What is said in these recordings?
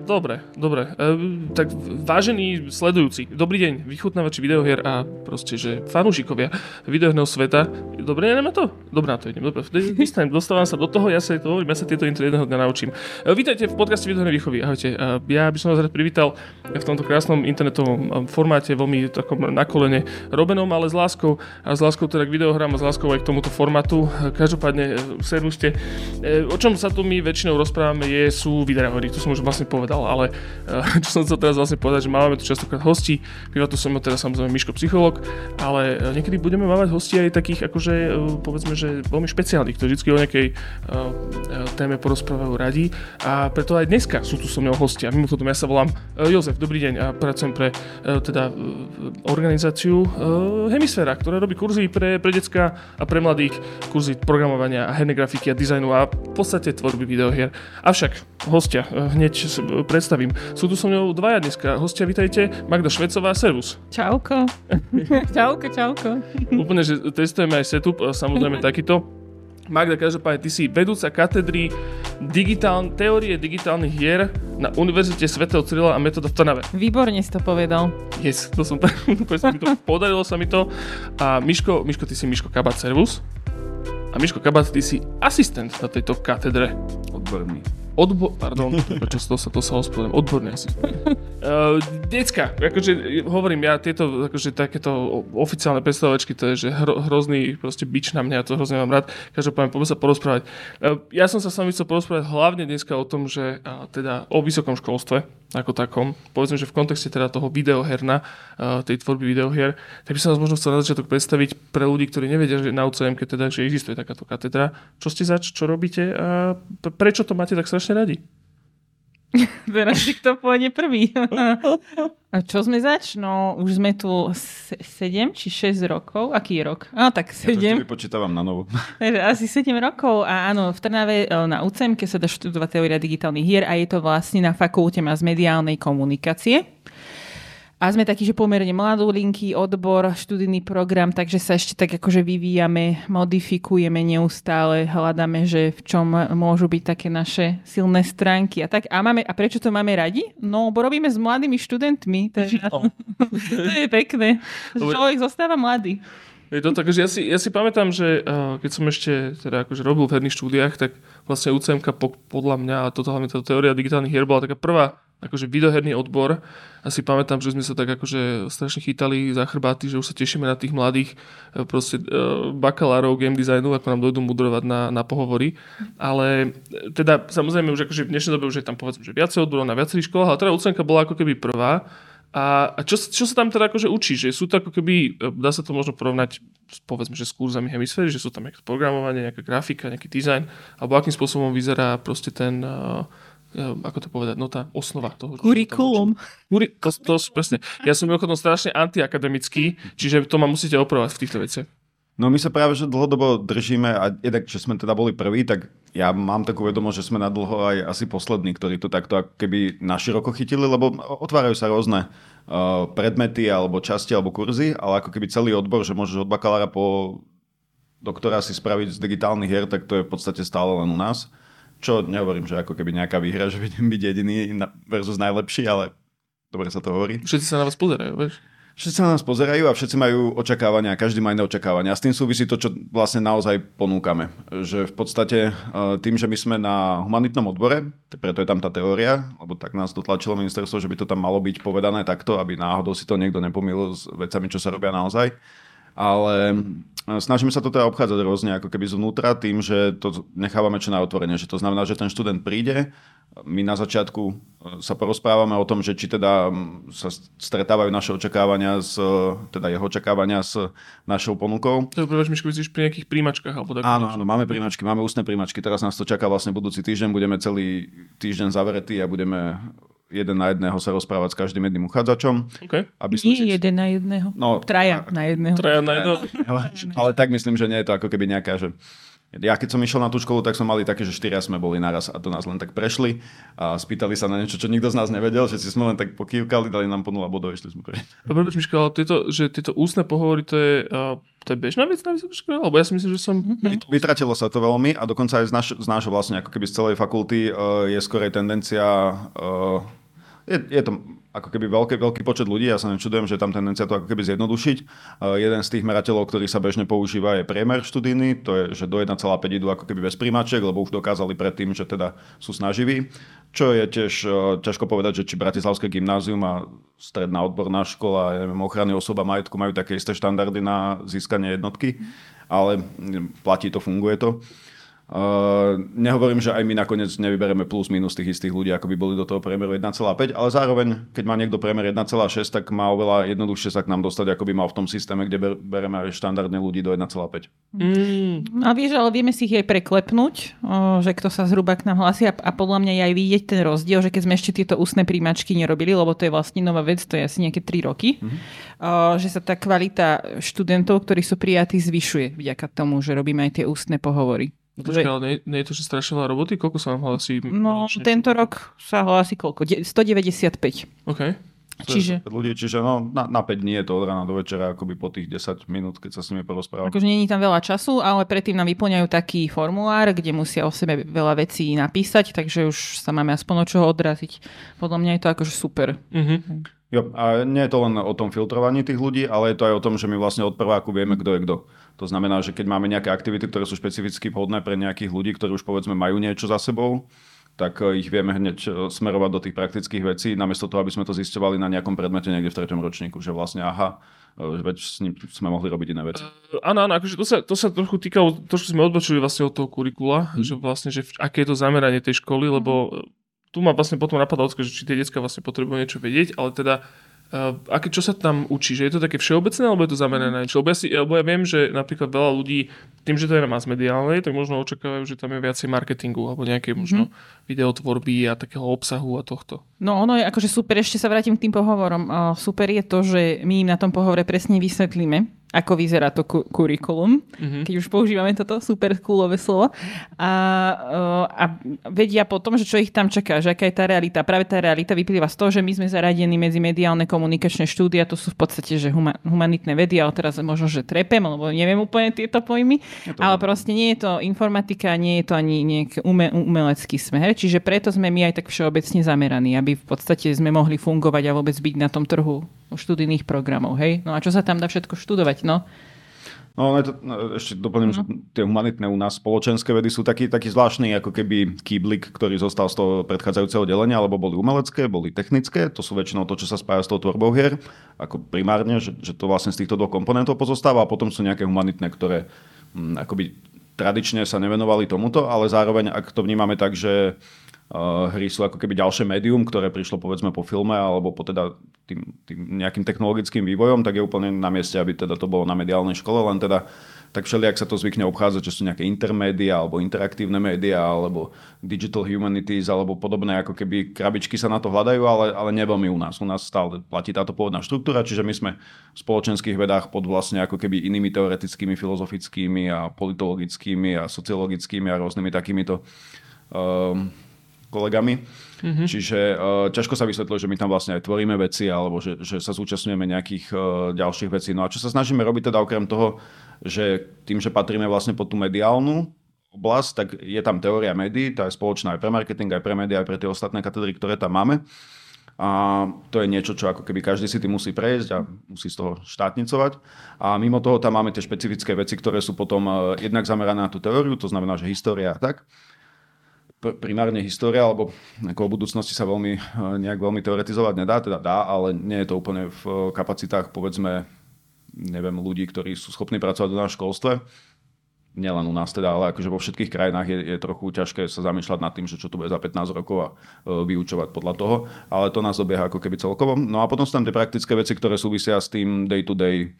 dobre, dobre. Uh, tak vážení sledujúci, dobrý deň, vychutnávači videohier a proste, že fanúšikovia videoherného sveta. Dobre, neviem to? Dobre, na to idem. Dobre, vystanem, dostávam sa do toho, ja sa to ja sa tieto intro jedného dňa naučím. Uh, vítajte v podcaste videohernej výchovy. Ahojte. Uh, ja by som vás rád privítal v tomto krásnom internetovom formáte, veľmi takom na robenom, ale s láskou a s láskou teda k videohrám a s láskou aj k tomuto formátu. Každopádne, servuste. O čom sa tu my väčšinou rozprávame je, sú videohry, to som už vlastne povedal, ale uh, čo som chcel teraz vlastne povedať, že máme tu častokrát hostí, býva tu som teda samozrejme Miško psycholog, ale uh, niekedy budeme mávať hostí aj takých akože uh, povedzme, že veľmi špeciálnych, ktorí vždy o nejakej téme porozprávajú radi. A preto aj dneska sú tu so mnou hostia. Mimochodom ja sa volám Jozef, dobrý deň. A pracujem pre teda organizáciu Hemisféra, ktorá robí kurzy pre, pre decka a pre mladých, kurzy programovania a hernej grafiky a dizajnu a v podstate tvorby videohier. Avšak hostia, eh, hneď predstavím. Sú tu so mnou dvaja dneska. Hostia, vitajte. Magda Švecová, servus. Čauko. čauko, čauko. Úplne, že testujeme aj setup, samozrejme takýto. Magda, každopádne, ty si vedúca katedry digitál, teórie digitálnych hier na Univerzite svätého Cyrila a metoda v Trnave. Výborne si to povedal. Yes, to som, to, podarilo sa mi to. A Miško, Miško, ty si Miško Kabat, servus. A Miško Kabat, ty si asistent na tejto katedre. Odborný. Odbo- pardon, prečo to sa, to sa ospravedlňujem, odborne asi. Uh, decka, akože hovorím, ja tieto, akože takéto oficiálne predstavovačky, to je, že hro, hrozný proste bič na mňa, to hrozne mám rád. Každopádne, poďme sa porozprávať. Uh, ja som sa s vami chcel porozprávať hlavne dneska o tom, že uh, teda o vysokom školstve, ako takom. Povedzme, že v kontexte teda toho videoherna, tej tvorby videohier, tak by som vás možno chcel na začiatok predstaviť pre ľudí, ktorí nevedia, že na UCM, teda, že existuje takáto katedra. Čo ste zač, čo robíte a prečo to máte tak strašne radi? Teraz si kto pôjde prvý. A čo sme zač? No, už sme tu 7 či 6 rokov. Aký je rok? No, tak 7. Ja to vypočítavam na novo. Asi 7 rokov a áno, v Trnave e, na UCM, keď sa dá študovať teória digitálnych hier a je to vlastne na fakulte z mediálnej komunikácie. A sme takí, že pomerne mladú linky, odbor, študijný program, takže sa ešte tak akože vyvíjame, modifikujeme neustále, hľadáme, že v čom môžu byť také naše silné stránky. A, tak, a, máme, a prečo to máme radi? No, bo robíme s mladými študentmi. To je, oh. to je pekné. Človek zostáva mladý. Je to tak, že ja si, ja si pamätám, že uh, keď som ešte teda akože robil v herných štúdiách, tak vlastne UCMK po, podľa mňa, a toto hlavne tá teória digitálnych hier bola taká prvá akože videoherný odbor. A si pamätám, že sme sa tak akože strašne chytali za chrbáty, že už sa tešíme na tých mladých e, proste uh, bakalárov game designu, ako nám dojdú mudrovať na, na pohovory. Ale e, teda samozrejme už akože v dnešnej dobe už je tam povedzme, že viacej odborov na viacerých školách, ale teda UCenka bola ako keby prvá. A čo, čo sa tam teda akože učí? Že sú to ako keby, dá sa to možno porovnať povedzme, že s kurzami hemisféry, že sú tam nejaké programovanie, nejaká grafika, nejaký dizajn, alebo akým spôsobom vyzerá proste ten uh, ako to povedať, no tá osnova toho. Kurikulum. Kuri, to, to, to, presne. Ja som mimochodom strašne antiakademický, čiže to ma musíte opravovať v týchto veciach. No my sa práve že dlhodobo držíme a jednak, že sme teda boli prví, tak ja mám takú vedomosť, že sme na dlho aj asi poslední, ktorí to takto ako keby naširoko chytili, lebo otvárajú sa rôzne uh, predmety alebo časti alebo kurzy, ale ako keby celý odbor, že môžeš od bakalára po doktora si spraviť z digitálnych hier, tak to je v podstate stále len u nás. Čo nehovorím, že ako keby nejaká výhra, že budem byť jediný versus najlepší, ale dobre sa to hovorí. Všetci sa na vás pozerajú, vieš? Všetci sa na nás pozerajú a všetci majú očakávania, každý má iné očakávania. A s tým súvisí to, čo vlastne naozaj ponúkame. Že v podstate e, tým, že my sme na humanitnom odbore, preto je tam tá teória, lebo tak nás dotlačilo ministerstvo, že by to tam malo byť povedané takto, aby náhodou si to niekto nepomýlil s vecami, čo sa robia naozaj. Ale Snažíme sa to teda obchádzať rôzne ako keby zvnútra tým, že to nechávame čo na otvorenie. Že to znamená, že ten študent príde, my na začiatku e, sa porozprávame o tom, že či teda sa stretávajú naše očakávania s, teda jeho očakávania s našou ponukou. To prváč, Miško, myslíš pri nejakých príjmačkách? Alebo tak áno, áno, máme príjmačky, máme ústne príjmačky. Teraz nás to čaká vlastne budúci týždeň. Budeme celý týždeň zavretí a budeme jeden na jedného sa rozprávať s každým jedným uchádzačom. Okay. Aby Nie si... jeden na jedného. No, Traja na jedného. Traja na jedného. ale, ale tak myslím, že nie je to ako keby nejaká, že Ja keď som išiel na tú školu, tak sme mali také, že štyria sme boli naraz a to nás len tak prešli a spýtali sa na niečo, čo nikto z nás nevedel, že si sme len tak pokývkali, dali nám po 0 bodov, išli sme preč. Dobre, Miško, ale tieto, že tieto ústne pohovory, to je, uh, to je bežná vec na vysokej škole? Lebo ja si myslím, že som... Mm-hmm. Vytratilo sa to veľmi a dokonca aj z, naš, z nášho vlastne, ako keby z celej fakulty uh, je skorej tendencia uh, je, je to ako keby veľký, veľký počet ľudí, ja sa nečudujem, že tam tendencia to ako keby zjednodušiť. Uh, jeden z tých merateľov, ktorý sa bežne používa, je priemer študijný, to je, že do 1,5 idú ako keby bez príjmačiek, lebo už dokázali predtým, že teda sú snaživí. Čo je tiež uh, ťažko povedať, že či Bratislavské gymnázium a stredná odborná škola, ja neviem, ochrany osoba majetku majú také isté štandardy na získanie jednotky, ale platí to, funguje to. Uh, nehovorím, že aj my nakoniec nevybereme plus minus tých istých ľudí, ako by boli do toho priemeru 1,5, ale zároveň, keď má niekto priemer 1,6, tak má oveľa jednoduchšie sa k nám dostať, ako by mal v tom systéme, kde ber, bereme aj štandardne ľudí do 1,5. Mm. A vieš, ale vieme si ich aj preklepnúť, o, že kto sa zhruba k nám hlasí a, a podľa mňa je aj vidieť ten rozdiel, že keď sme ešte tieto ústne príjmačky nerobili, lebo to je vlastne nová vec, to je asi nejaké 3 roky, mm-hmm. o, že sa tá kvalita študentov, ktorí sú prijatí, zvyšuje vďaka tomu, že robíme aj tie ústne pohovory. No počkaj, ale nie, nie je to, že strašne veľa roboty? Koľko sa vám hlasí? No, ročne? tento rok sa hlasí koľko? 195. OK. Čiže... ľudí, čiže no, na, na 5 dní je to od rána do večera, akoby po tých 10 minút, keď sa s nimi porozprávam. Akože není tam veľa času, ale predtým nám vyplňajú taký formulár, kde musia o sebe veľa vecí napísať, takže už sa máme aspoň od čoho odraziť. Podľa mňa je to akože super. Uh-huh. Jo, a nie je to len o tom filtrovaní tých ľudí, ale je to aj o tom, že my vlastne od prváku vieme, kto je kto. To znamená, že keď máme nejaké aktivity, ktoré sú špecificky vhodné pre nejakých ľudí, ktorí už povedzme majú niečo za sebou, tak eh, ich vieme hneď eh, smerovať do tých praktických vecí, namiesto toho, aby sme to zisťovali na nejakom predmete niekde v treťom ročníku, že vlastne aha, eh, veď s ním sme mohli robiť iné veci. Áno, áno, akože to sa, to sa trochu týkalo, trošku sme odbočili vlastne od toho kurikula, hmm. že vlastne, že aké je to zameranie tej školy, lebo tu ma vlastne potom napadlo, že či tie detská vlastne potrebujú niečo vedieť, ale teda Uh, aké, čo sa tam učí? Že je to také všeobecné, alebo je to zamerané? Lebo ja, si, lebo ja viem, že napríklad veľa ľudí, tým, že to je na mass mediálnej, tak možno očakávajú, že tam je viacej marketingu, alebo nejaké možno mm-hmm. videotvorby a takého obsahu a tohto. No ono je akože super, ešte sa vrátim k tým pohovorom. Super je to, že my im na tom pohovore presne vysvetlíme, ako vyzerá to ku- kurikulum, mm-hmm. keď už používame toto super coolové slovo. A, a vedia potom, že čo ich tam čaká, že aká je tá realita. Práve tá realita vyplýva z toho, že my sme zaradení medzi mediálne komunikačné štúdia, to sú v podstate že huma- humanitné vedy, ale teraz možno, že trepem, lebo neviem úplne tieto pojmy, to ale proste nie je to informatika, nie je to ani nejaký ume- umelecký smer, čiže preto sme my aj tak všeobecne zameraní, aby v podstate sme mohli fungovať a vôbec byť na tom trhu študijných programov, hej? No a čo sa tam dá všetko študovať, no? No, to, no, ešte doplním, no. že tie humanitné u nás spoločenské vedy sú taký, taký zvláštny ako keby kýblik, ktorý zostal z toho predchádzajúceho delenia, alebo boli umelecké, boli technické, to sú väčšinou to, čo sa spája s tou tvorbou hier, ako primárne, že, že to vlastne z týchto dvoch komponentov pozostáva a potom sú nejaké humanitné, ktoré hm, akoby tradične sa nevenovali tomuto, ale zároveň, ak to vnímame tak, že hry sú ako keby ďalšie médium, ktoré prišlo povedzme po filme alebo po teda tým, tým nejakým technologickým vývojom, tak je úplne na mieste, aby teda to bolo na mediálnej škole, len teda tak všelijak sa to zvykne obchádzať, že sú nejaké intermédia alebo interaktívne médiá alebo digital humanities alebo podobné, ako keby krabičky sa na to hľadajú, ale, ale neveľmi u nás. U nás stále platí táto pôvodná štruktúra, čiže my sme v spoločenských vedách pod vlastne ako keby inými teoretickými, filozofickými a politologickými a sociologickými a rôznymi takýmito um, kolegami. Mm-hmm. Čiže uh, ťažko sa vysvetľuje, že my tam vlastne aj tvoríme veci alebo že, že sa zúčastňujeme nejakých uh, ďalších vecí. No a čo sa snažíme robiť teda okrem toho, že tým, že patríme vlastne pod tú mediálnu oblasť, tak je tam teória médií, tá je spoločná aj pre marketing, aj pre médiá, aj pre tie ostatné katedry, ktoré tam máme. A to je niečo, čo ako keby každý si tým musí prejsť a musí z toho štátnicovať. A mimo toho tam máme tie špecifické veci, ktoré sú potom uh, jednak zamerané na tú teóriu, to znamená, že história a tak primárne história, alebo ako o budúcnosti sa veľmi, eh, nejak veľmi teoretizovať nedá, teda dá, ale nie je to úplne v eh, kapacitách, povedzme, neviem, ľudí, ktorí sú schopní pracovať v našom školstve. Nielen u nás teda, ale akože vo všetkých krajinách je, je trochu ťažké sa zamýšľať nad tým, že čo tu bude za 15 rokov a uh, vyučovať podľa toho, ale to nás dobieha ako keby celkovo. No a potom sú tam tie praktické veci, ktoré súvisia s tým day-to-day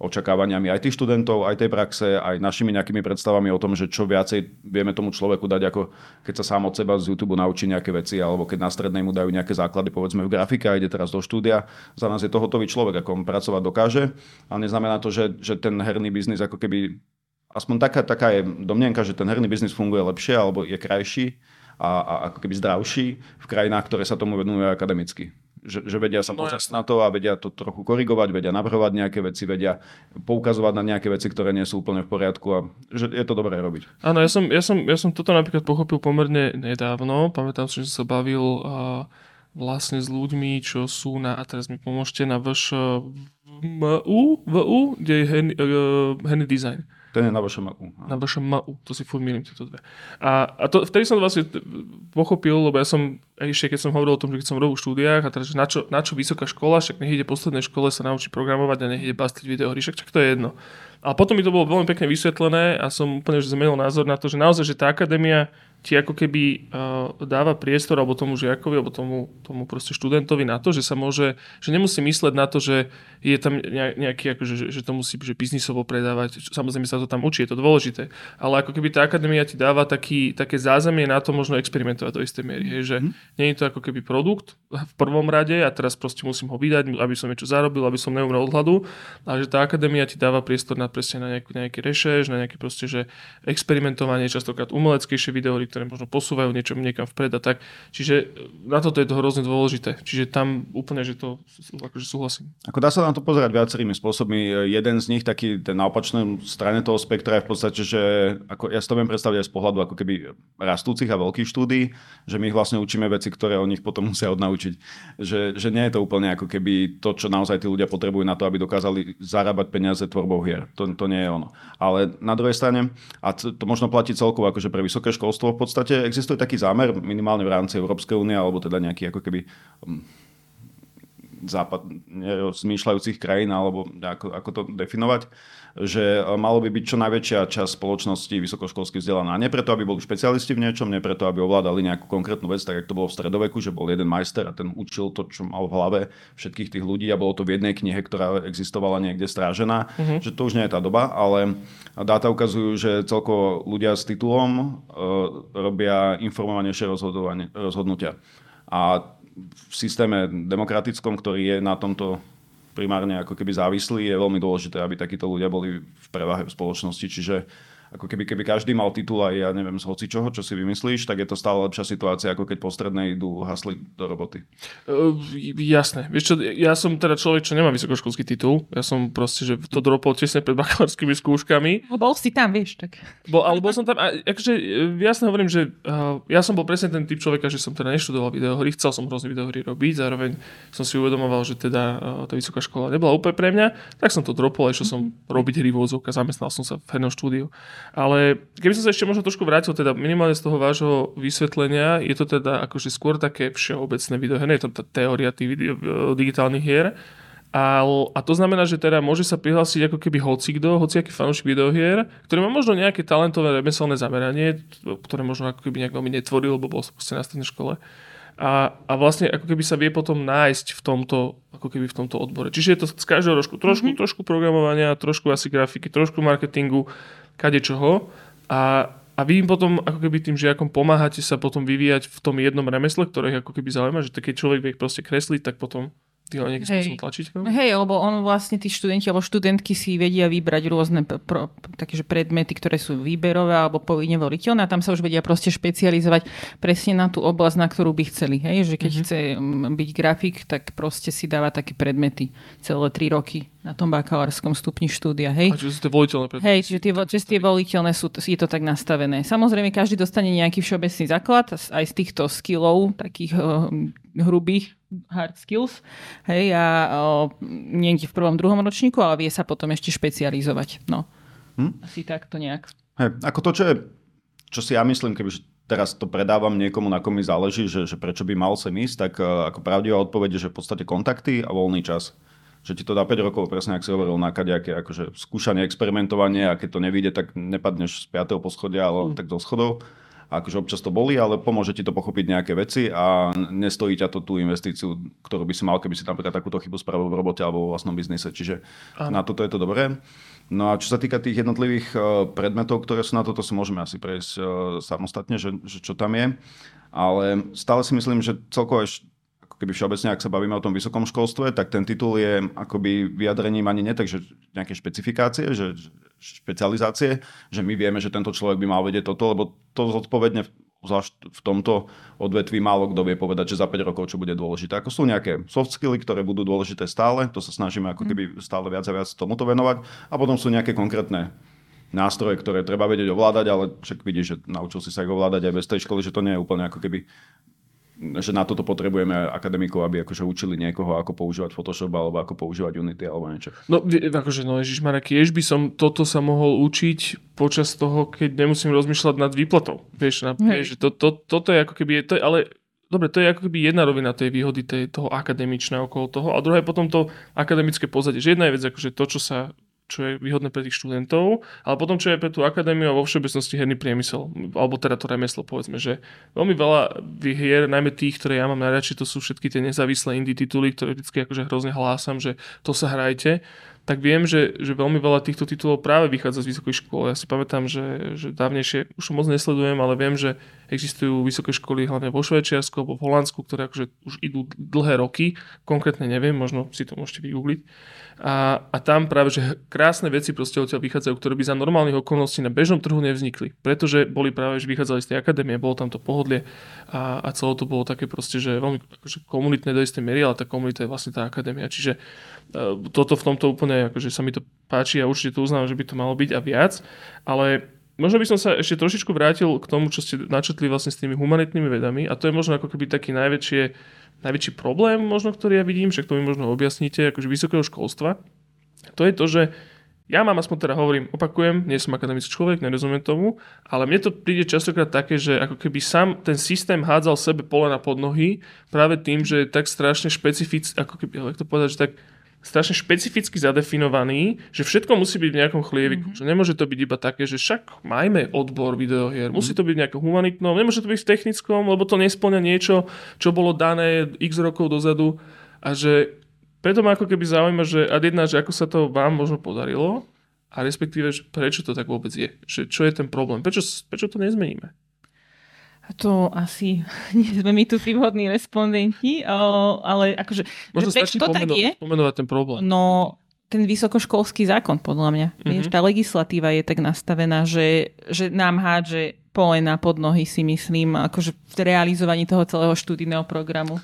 očakávaniami aj tých študentov, aj tej praxe, aj našimi nejakými predstavami o tom, že čo viacej vieme tomu človeku dať, ako keď sa sám od seba z YouTube naučí nejaké veci, alebo keď na strednej mu dajú nejaké základy, povedzme v grafike a ide teraz do štúdia. Za nás je to hotový človek, ako on pracovať dokáže, ale neznamená to, že, že ten herný biznis ako keby aspoň taká, taká je domnienka, že ten herný biznis funguje lepšie alebo je krajší a, a ako keby zdravší v krajinách, ktoré sa tomu venujú akademicky že, že vedia sa no, pozrieť na to a vedia to trochu korigovať, vedia navrhovať nejaké veci, vedia poukazovať na nejaké veci, ktoré nie sú úplne v poriadku a že je to dobré robiť. Áno, ja som, ja som, ja som toto napríklad pochopil pomerne nedávno. Pamätám si, že som sa bavil uh, vlastne s ľuďmi, čo sú na, a teraz mi pomôžte, na VŠMU, VU, kde je hen, uh, Henny Design. Ten je na vašom MAU. Na vašom MAU, to si furt milím tieto dve. A, a to, vtedy som vlastne pochopil, lebo ja som, ešte keď som hovoril o tom, že keď som robil v štúdiách, a teraz, na čo, na čo vysoká škola, však nech ide poslednej škole sa naučí programovať a nech ide bastiť videohry, však to je jedno. A potom mi to bolo veľmi pekne vysvetlené a som úplne že zmenil názor na to, že naozaj, že tá akadémia ti ako keby uh, dáva priestor alebo tomu žiakovi alebo tomu, tomu proste študentovi na to, že sa môže, že nemusí mysleť na to, že je tam nejaký, akože, že, že to musí že biznisovo predávať. Samozrejme sa to tam učí, je to dôležité. Ale ako keby tá akadémia ti dáva taký, také zázemie na to možno experimentovať do istej miery. Hej, že mm. nie je to ako keby produkt v prvom rade a teraz proste musím ho vydať, aby som niečo zarobil, aby som neumrel od hladu. Ale že tá akadémia ti dáva priestor na presne na nejaký, nejaký rešeš, na nejaké proste, že experimentovanie, častokrát umeleckejšie videohry, ktoré možno posúvajú niečo niekam vpred a tak. Čiže na toto je to hrozne dôležité. Čiže tam úplne, že to akože súhlasím. Ako dá sa na to pozerať viacerými spôsobmi. Jeden z nich, taký ten na opačnej strane toho spektra je v podstate, že ako, ja si to viem predstaviť aj z pohľadu ako keby rastúcich a veľkých štúdí, že my ich vlastne učíme veci, ktoré o nich potom musia odnaučiť. Že, že nie je to úplne ako keby to, čo naozaj tí ľudia potrebujú na to, aby dokázali zarábať peniaze tvorbou hier. To, to nie je ono. Ale na druhej strane, a to, to možno platí celkovo akože pre vysoké školstvo, v podstate existuje taký zámer minimálne v rámci Európskej únie, alebo teda nejaký ako keby um, západ zmýšľajúcich krajín, alebo ako, ako to definovať, že malo by byť čo najväčšia časť spoločnosti vysokoškolsky vzdelaná. Nie preto, aby boli špecialisti v niečom, nie preto, aby ovládali nejakú konkrétnu vec, tak ako to bolo v stredoveku, že bol jeden majster a ten učil to, čo mal v hlave všetkých tých ľudí a bolo to v jednej knihe, ktorá existovala niekde strážená, uh-huh. že to už nie je tá doba, ale dáta ukazujú, že celkovo ľudia s titulom uh, robia informovanejšie rozhodnutia. A v systéme demokratickom, ktorý je na tomto primárne ako keby závislý, je veľmi dôležité, aby takíto ľudia boli v prevahe v spoločnosti. Čiže ako keby, keby každý mal titul aj ja neviem z hoci čoho, čo si vymyslíš, tak je to stále lepšia situácia, ako keď po strednej idú hasli do roboty. Uh, jasné. Vieš čo, ja som teda človek, čo nemá vysokoškolský titul. Ja som proste, že to dropol tesne pred bakalárskymi skúškami. No, bol si tam, vieš, tak. Bol, ale bol som tam, a, akože e, jasne hovorím, že uh, ja som bol presne ten typ človeka, že som teda neštudoval videohry, chcel som hrozne videohry robiť, zároveň som si uvedomoval, že teda uh, tá vysoká škola nebola úplne pre mňa, tak som to dropol, išiel som robiť hry v a zamestnal som sa v hernom štúdiu. Ale keby som sa ešte možno trošku vrátil, teda minimálne z toho vášho vysvetlenia, je to teda akože skôr také všeobecné video, je to tá teória tých video, digitálnych hier. A, a to znamená, že teda môže sa prihlásiť ako keby hocikdo, hociaký fanúšik videohier, ktorý má možno nejaké talentové remeselné zameranie, ktoré možno ako keby nejak veľmi netvoril, lebo bol proste na strednej škole. A, a vlastne ako keby sa vie potom nájsť v tomto, ako keby v tomto odbore. Čiže je to z každého trošku, trošku, mm-hmm. trošku programovania, trošku asi grafiky, trošku marketingu, čoho a, a vy im potom ako keby tým žiakom pomáhate sa potom vyvíjať v tom jednom remesle, ktoré ich ako keby zaujíma, že keď človek vie proste kresliť, tak potom Ty ho nejakým spôsobom tlačiť? Hej, lebo on vlastne tí študenti alebo študentky si vedia vybrať rôzne pro, takéže predmety, ktoré sú výberové alebo povinne voliteľné a tam sa už vedia proste špecializovať presne na tú oblasť, na ktorú by chceli. Hej, že keď mm-hmm. chce byť grafik, tak proste si dáva také predmety celé tri roky na tom bakalárskom stupni štúdia. Hej? A čiže sú tie voliteľné predmety? Hej, čiže tie, čiže tie voliteľné sú, je to tak nastavené. Samozrejme, každý dostane nejaký všeobecný základ aj z týchto skillov, takých uh, hrubých hard skills, hej, a o, niekde v prvom, druhom ročníku, ale vie sa potom ešte špecializovať. No. Hm? Asi takto nejak. Hej, ako to, čo je, čo si ja myslím, keby teraz to predávam niekomu, na kom mi záleží, že, že prečo by mal sem ísť, tak uh, ako pravdivá odpoveď je, že v podstate kontakty a voľný čas že ti to dá 5 rokov, presne ak si hovoril, na kadejaké akože skúšanie, experimentovanie a keď to nevíde, tak nepadneš z 5. poschodia, ale mm. tak do schodov akože občas to boli, ale pomôže ti to pochopiť nejaké veci a nestojí ťa to tú investíciu, ktorú by si mal, keby si napríklad takúto chybu spravil v robote alebo vo vlastnom biznise. Čiže Aha. na toto je to dobré. No a čo sa týka tých jednotlivých uh, predmetov, ktoré sú na toto, si môžeme asi prejsť uh, samostatne, že, že čo tam je. Ale stále si myslím, že celkovo keby všeobecne, ak sa bavíme o tom vysokom školstve, tak ten titul je akoby vyjadrením ani nie tak, že nejaké špecifikácie, že, že špecializácie, že my vieme, že tento človek by mal vedieť toto, lebo to zodpovedne zvlášť v tomto odvetví málo kto vie povedať, že za 5 rokov čo bude dôležité. Ako sú nejaké soft skilly, ktoré budú dôležité stále, to sa snažíme ako keby stále viac a viac tomuto venovať. A potom sú nejaké konkrétne nástroje, ktoré treba vedieť ovládať, ale však vidíš, že naučil si sa ich ovládať aj bez tej školy, že to nie je úplne ako keby že na toto potrebujeme akademikov, aby akože učili niekoho, ako používať Photoshop alebo ako používať Unity alebo niečo. No, akože, no Ježišmarek, tiež by som toto sa mohol učiť počas toho, keď nemusím rozmýšľať nad výplatou. Vieš, na, vieš to, to, toto je ako keby, to je, ale dobre, to je ako keby jedna rovina tej výhody tej, toho akademičného okolo toho a druhá je potom to akademické pozadie. Že jedna je vec, akože to, čo sa čo je výhodné pre tých študentov, ale potom čo je pre tú akadémiu a vo všeobecnosti herný priemysel, alebo teda to remeslo, povedzme, že veľmi veľa hier, najmä tých, ktoré ja mám najradšej, to sú všetky tie nezávislé indie tituly, ktoré vždy akože hrozne hlásam, že to sa hrajte, tak viem, že, že veľmi veľa týchto titulov práve vychádza z vysokej školy. Ja si pamätám, že, že dávnejšie, už moc nesledujem, ale viem, že existujú vysoké školy hlavne vo Švajčiarsku alebo v Holandsku, ktoré akože už idú dlhé roky, konkrétne neviem, možno si to môžete vygoogliť a, a tam práve, že krásne veci proste odtiaľ vychádzajú, ktoré by za normálnych okolností na bežnom trhu nevznikli. Pretože boli práve, že vychádzali z tej akadémie, bolo tam to pohodlie a, a celé to bolo také proste, že veľmi akože komunitné do istej miery, ale tá komunita je vlastne tá akadémia. Čiže uh, toto v tomto úplne, akože sa mi to páči a určite to uznávam, že by to malo byť a viac. Ale možno by som sa ešte trošičku vrátil k tomu, čo ste načetli vlastne s tými humanitnými vedami. A to je možno ako keby taký najväčšie najväčší problém, možno, ktorý ja vidím, však to mi možno objasníte, akože vysokého školstva, to je to, že ja mám aspoň teda hovorím, opakujem, nie som akademický človek, nerozumiem tomu, ale mne to príde častokrát také, že ako keby sám ten systém hádzal sebe pole na podnohy práve tým, že je tak strašne špecifický, ako keby, jak to povedať, že tak strašne špecificky zadefinovaný, že všetko musí byť v nejakom chlieviku. Mm-hmm. Že nemôže to byť iba také, že však majme odbor videohier. Mm-hmm. Musí to byť nejaké humanitnom, nemôže to byť v technickom, lebo to nesplňa niečo, čo bolo dané x rokov dozadu. A že preto ma ako keby zaujíma, že ad jedna, že ako sa to vám možno podarilo a respektíve, že prečo to tak vôbec je. Že, čo je ten problém? Prečo, prečo to nezmeníme? To asi nie sme my tu tí vhodní respondenti, ale akože... Možno stačí to pomeno- tak je, pomenovať ten problém. No, ten vysokoškolský zákon, podľa mňa. Mm-hmm. Vieš, tá legislatíva je tak nastavená, že, že nám hádže polena pod nohy, si myslím, akože v realizovaní toho celého študijného programu.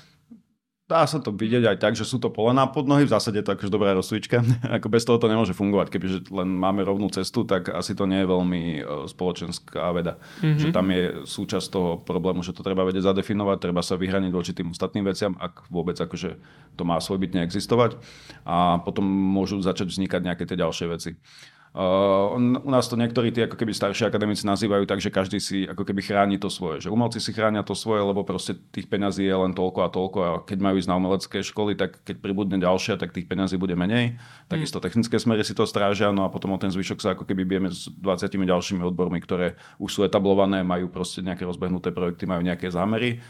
Dá sa to vidieť aj tak, že sú to polená pod nohy, v zásade to akože dobrá rozsvička. Ako bez toho to nemôže fungovať, kebyže len máme rovnú cestu, tak asi to nie je veľmi e, spoločenská veda. Mm-hmm. Že tam je súčasť toho problému, že to treba vedieť zadefinovať, treba sa vyhraniť voči tým ostatným veciam, ak vôbec akože to má svojbytne existovať. A potom môžu začať vznikať nejaké tie ďalšie veci. Uh, u nás to niektorí tí ako keby starší akademici nazývajú tak, že každý si ako keby chráni to svoje. Že umelci si chránia to svoje, lebo proste tých peňazí je len toľko a toľko a keď majú ísť na umelecké školy, tak keď pribudne ďalšia, tak tých peňazí bude menej. Mm. Takisto technické smery si to strážia, no a potom o ten zvyšok sa ako keby bijeme s 20 ďalšími odbormi, ktoré už sú etablované, majú proste nejaké rozbehnuté projekty, majú nejaké zámery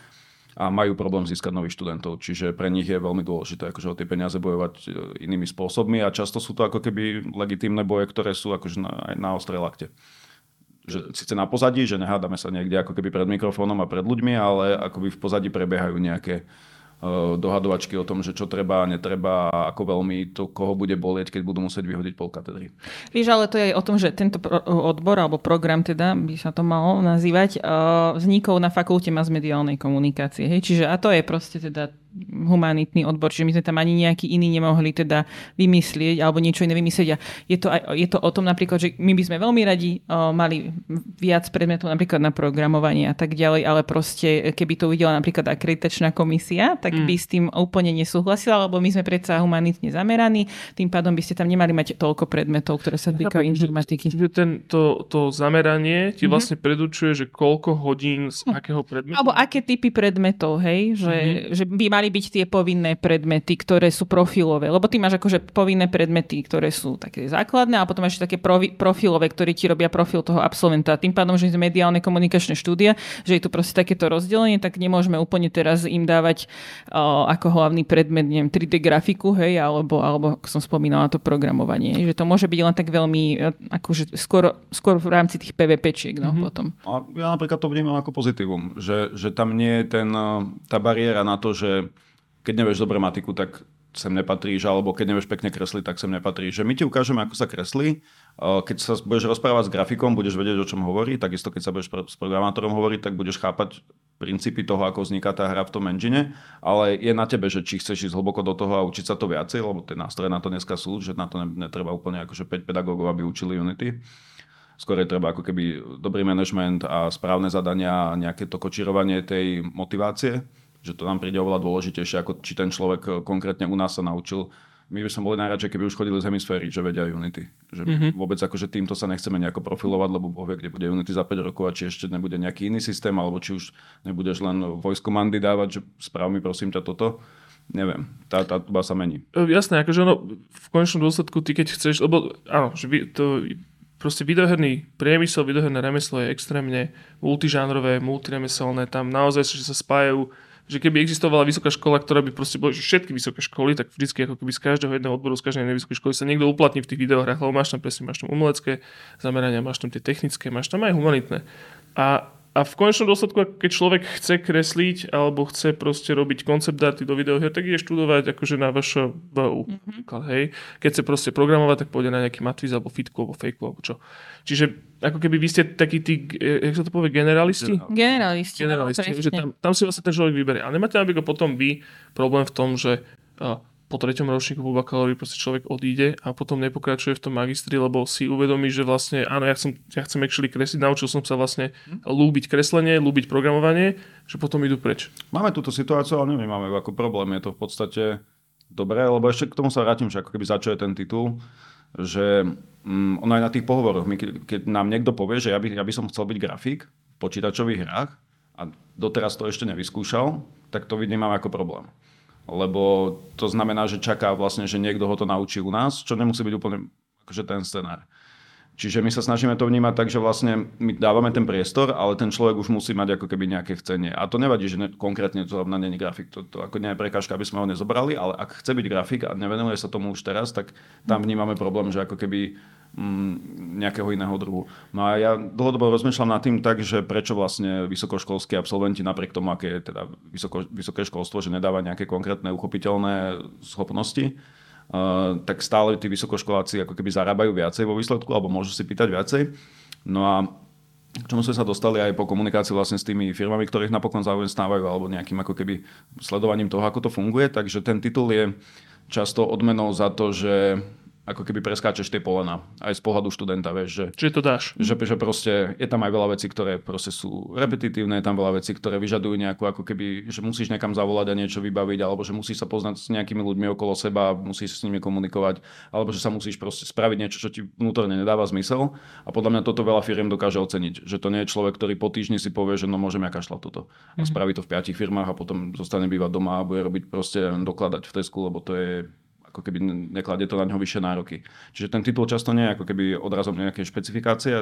a majú problém získať nových študentov. Čiže pre nich je veľmi dôležité akože o tie peniaze bojovať e, inými spôsobmi a často sú to ako keby legitímne boje, ktoré sú akože na, aj na ostrej lakte že síce na pozadí, že nehádame sa niekde ako keby pred mikrofónom a pred ľuďmi, ale akoby v pozadí prebiehajú nejaké dohadovačky o tom, že čo treba a netreba a ako veľmi to koho bude bolieť, keď budú musieť vyhodiť pol katedry. Víš, ale to je aj o tom, že tento odbor alebo program teda by sa to malo nazývať, uh, vznikol na fakulte masmediálnej komunikácie. Hej? Čiže a to je proste teda humanitný odbor, čiže my sme tam ani nejaký iný nemohli teda vymyslieť alebo niečo iné vymyslieť. A je to, aj, je to o tom napríklad, že my by sme veľmi radi o, mali viac predmetov napríklad na programovanie a tak ďalej, ale proste keby to uvidela napríklad akreditačná komisia, tak mm. by s tým úplne nesúhlasila, lebo my sme predsa humanitne zameraní, tým pádom by ste tam nemali mať toľko predmetov, ktoré sa týkajú informatiky. Čiže ten, to, to zameranie ti mm-hmm. vlastne predurčuje, že koľko hodín z hm. akého predmetu? Alebo aké typy predmetov, hej? Že, mm-hmm. že by mali byť tie povinné predmety, ktoré sú profilové. Lebo ty máš akože povinné predmety, ktoré sú také základné a potom ešte také profilové, ktoré ti robia profil toho absolventa. Tým pádom, že sme mediálne komunikačné štúdia, že je tu proste takéto rozdelenie, tak nemôžeme úplne teraz im dávať uh, ako hlavný predmet, neviem, 3D grafiku, hej, alebo, alebo ako som spomínala, to programovanie. Že to môže byť len tak veľmi, akože skôr, skôr v rámci tých PVPčiek, no mm-hmm. potom. A ja napríklad to vnímam ako pozitívum, že, že tam nie je ten, tá bariéra na to, že keď nevieš dobre matiku, tak sem nepatríš, alebo keď nevieš pekne kresliť, tak sem nepatríš. Že my ti ukážeme, ako sa kreslí. Keď sa budeš rozprávať s grafikom, budeš vedieť, o čom hovorí. Takisto, keď sa budeš s programátorom hovoriť, tak budeš chápať princípy toho, ako vzniká tá hra v tom engine, ale je na tebe, že či chceš ísť hlboko do toho a učiť sa to viacej, lebo tie nástroje na to dneska sú, že na to netreba úplne akože 5 pedagógov, aby učili Unity. Skôr je treba ako keby dobrý management a správne zadania a nejaké to kočírovanie tej motivácie, že to nám príde oveľa dôležitejšie, ako či ten človek konkrétne u nás sa naučil my by sme boli najradšej, keby už chodili z hemisféry, že vedia Unity. Že mm-hmm. vôbec akože týmto sa nechceme nejako profilovať, lebo Boh vie, kde bude Unity za 5 rokov a či ešte nebude nejaký iný systém, alebo či už nebudeš len voice comandy dávať, že správ mi prosím ťa toto. Neviem, tá, tá tuba sa mení. E, jasné, akože ono v konečnom dôsledku ty keď chceš, lebo áno, že to proste videoherný priemysel, videoherné remeslo je extrémne multižánrové, multiremeselné, tam naozaj že sa spájajú že keby existovala vysoká škola, ktorá by proste boli, že všetky vysoké školy, tak vždycky ako keby z každého jedného odboru, z každej vysokej školy sa niekto uplatní v tých videohrách, lebo máš tam presne, máš tam umelecké zamerania, máš tam tie technické, máš tam aj humanitné. A a v konečnom dôsledku, keď človek chce kresliť alebo chce proste robiť koncept arty do videohier, tak ide študovať akože na vašo VU. Mm-hmm. Hej. Keď chce proste programovať, tak pôjde na nejaký matviz alebo fitku alebo fejku alebo čo. Čiže ako keby vy ste takí tí, jak sa to povie, generalisti? Generalisti. Generalisti. No, že tam, tam si vlastne ten človek vyberie. A nemáte aby potom vy problém v tom, že po treťom ročníku po bakalórii proste človek odíde a potom nepokračuje v tom magistri, lebo si uvedomí, že vlastne áno, ja chcem, ja chcem actually kresliť, naučil som sa vlastne hm. lúbiť kreslenie, lúbiť programovanie, že potom idú preč. Máme túto situáciu, ale nevnímame ako problém. Je to v podstate dobré, lebo ešte k tomu sa vrátim, že ako keby začuje ten titul, že um, ono aj na tých pohovoroch, my, keď nám niekto povie, že ja by, ja by som chcel byť grafik v počítačových hrách a doteraz to ešte nevyskúšal, tak to vnímam ako problém lebo to znamená, že čaká vlastne, že niekto ho to naučí u nás, čo nemusí byť úplne akože ten scenár. Čiže my sa snažíme to vnímať tak, že vlastne my dávame ten priestor, ale ten človek už musí mať ako keby nejaké chcenie. A to nevadí, že ne, konkrétne to zrovna není grafik. To, to ako nie je prekážka, aby sme ho nezobrali, ale ak chce byť grafik a nevenuje sa tomu už teraz, tak tam vnímame problém, že ako keby nejakého iného druhu. No a ja dlhodobo rozmýšľam nad tým tak, že prečo vlastne vysokoškolskí absolventi napriek tomu, aké je teda vysoko, vysoké školstvo, že nedáva nejaké konkrétne uchopiteľné schopnosti, Uh, tak stále tí vysokoškoláci ako keby zarábajú viacej vo výsledku, alebo môžu si pýtať viacej. No a k čomu sme sa dostali aj po komunikácii vlastne s tými firmami, ktorých napokon stávajú, alebo nejakým ako keby sledovaním toho, ako to funguje. Takže ten titul je často odmenou za to, že ako keby preskáčeš tie polena. Aj z pohľadu študenta, vieš, že... Čiže to dáš. Že, že proste je tam aj veľa vecí, ktoré proste sú repetitívne, je tam veľa vecí, ktoré vyžadujú nejakú ako keby, že musíš niekam zavolať a niečo vybaviť, alebo že musíš sa poznať s nejakými ľuďmi okolo seba, musíš s nimi komunikovať, alebo že sa musíš proste spraviť niečo, čo ti vnútorne nedáva zmysel. A podľa mňa toto veľa firiem dokáže oceniť. Že to nie je človek, ktorý po týždni si povie, že no môžem ja kašľať toto. A mm-hmm. spraví to v piatich firmách a potom zostane bývať doma a bude robiť proste dokladať v Tesku, lebo to je ako keby nekladie to na ňo vyššie nároky. Čiže ten titul často nie je ako keby odrazom nejakej špecifikácie,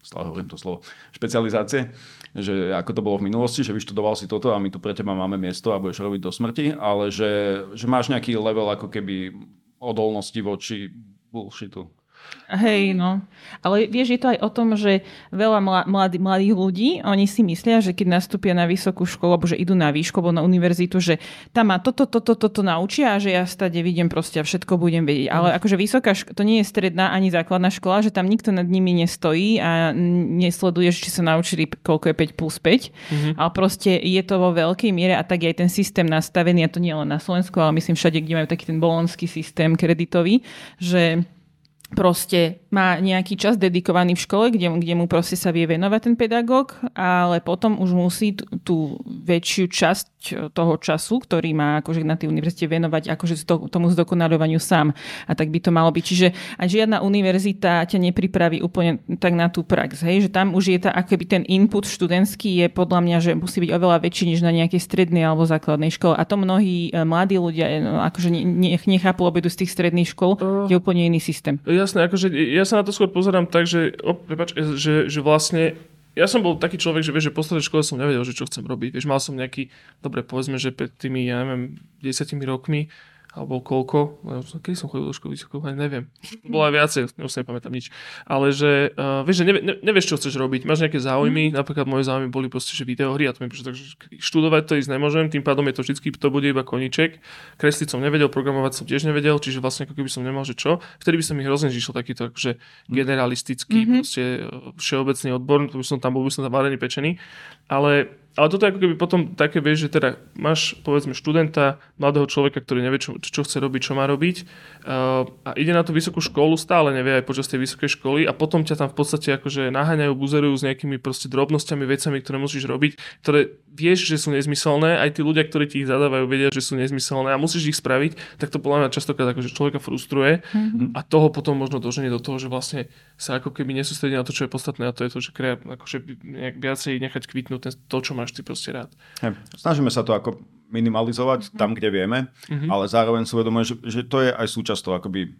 stále hovorím to slovo, špecializácie, že ako to bolo v minulosti, že vyštudoval si toto a my tu pre teba máme miesto a budeš robiť do smrti, ale že, že máš nejaký level ako keby odolnosti voči bullshitu. Hej, no. Ale vieš, je to aj o tom, že veľa mladý, mladých ľudí, oni si myslia, že keď nastúpia na vysokú školu, alebo že idú na výšku, alebo na univerzitu, že tam ma toto, toto, toto, naučia a že ja stade vidím proste a všetko budem vedieť. Ale mhm. akože vysoká škola, to nie je stredná ani základná škola, že tam nikto nad nimi nestojí a nesleduje, či sa naučili, koľko je 5 plus 5. Mm-hmm. Ale proste je to vo veľkej miere a tak je aj ten systém nastavený, a to nie len na Slovensku, ale myslím všade, kde majú taký ten bolonský systém kreditový, že proste má nejaký čas dedikovaný v škole, kde, kde mu proste sa vie venovať ten pedagóg, ale potom už musí tú, tú väčšiu časť toho času, ktorý má akože na tej univerzite venovať akože tomu zdokonalovaniu sám. A tak by to malo byť. Čiže aj žiadna univerzita ťa nepripraví úplne tak na tú prax. Hej? Že tam už je tá, akoby ten input študentský je podľa mňa, že musí byť oveľa väčší než na nejakej strednej alebo základnej škole. A to mnohí e, mladí ľudia e, no, akože nechápu, lebo z tých stredných škôl, uh, je úplne iný systém. Jasné, akože ja sa na to skôr pozerám tak, že, op, prepač, že, že vlastne ja som bol taký človek, že vieš, že po strednej škole som nevedel, že čo chcem robiť. Vieš, mal som nejaký, dobre, povedzme, že pred tými, ja neviem, desiatimi rokmi alebo koľko, kedy som chodil do školy vysokú, neviem. Bola viacej, už si nepamätám nič. Ale že, uh, vieš, že nevie, ne, nevieš, čo chceš robiť. Máš nejaké záujmy, mm. napríklad moje záujmy boli proste, že videohry a to mi prišlo, takže študovať to ísť nemôžem, tým pádom je to vždy, to bude iba koniček. Kresliť som nevedel, programovať som tiež nevedel, čiže vlastne ako keby som nemal, že čo. Vtedy by som mi hrozne žišlo takýto akože generalistický, mm-hmm. proste e, všeobecný odbor, to by som tam bol, by som tam varený pečený. Ale ale toto je ako keby potom také, vieš, že teda máš povedzme študenta, mladého človeka, ktorý nevie, čo, čo chce robiť, čo má robiť uh, a ide na tú vysokú školu, stále nevie aj počas tej vysokej školy a potom ťa tam v podstate akože naháňajú, buzerujú s nejakými proste drobnosťami, vecami, ktoré musíš robiť, ktoré vieš, že sú nezmyselné, aj tí ľudia, ktorí ti ich zadávajú, vedia, že sú nezmyselné a musíš ich spraviť, tak to podľa mňa častokrát akože človeka frustruje mm-hmm. a toho potom možno doženie do toho, že vlastne sa ako keby nesústredí na to, čo je podstatné a to je to, že krea, akože nejak viacej nechať kvitnúť to, čo máš ty proste rád. Hey, snažíme sa to ako minimalizovať mm-hmm. tam, kde vieme, mm-hmm. ale zároveň si uvedomujem, že, že to je aj súčasť toho, akoby,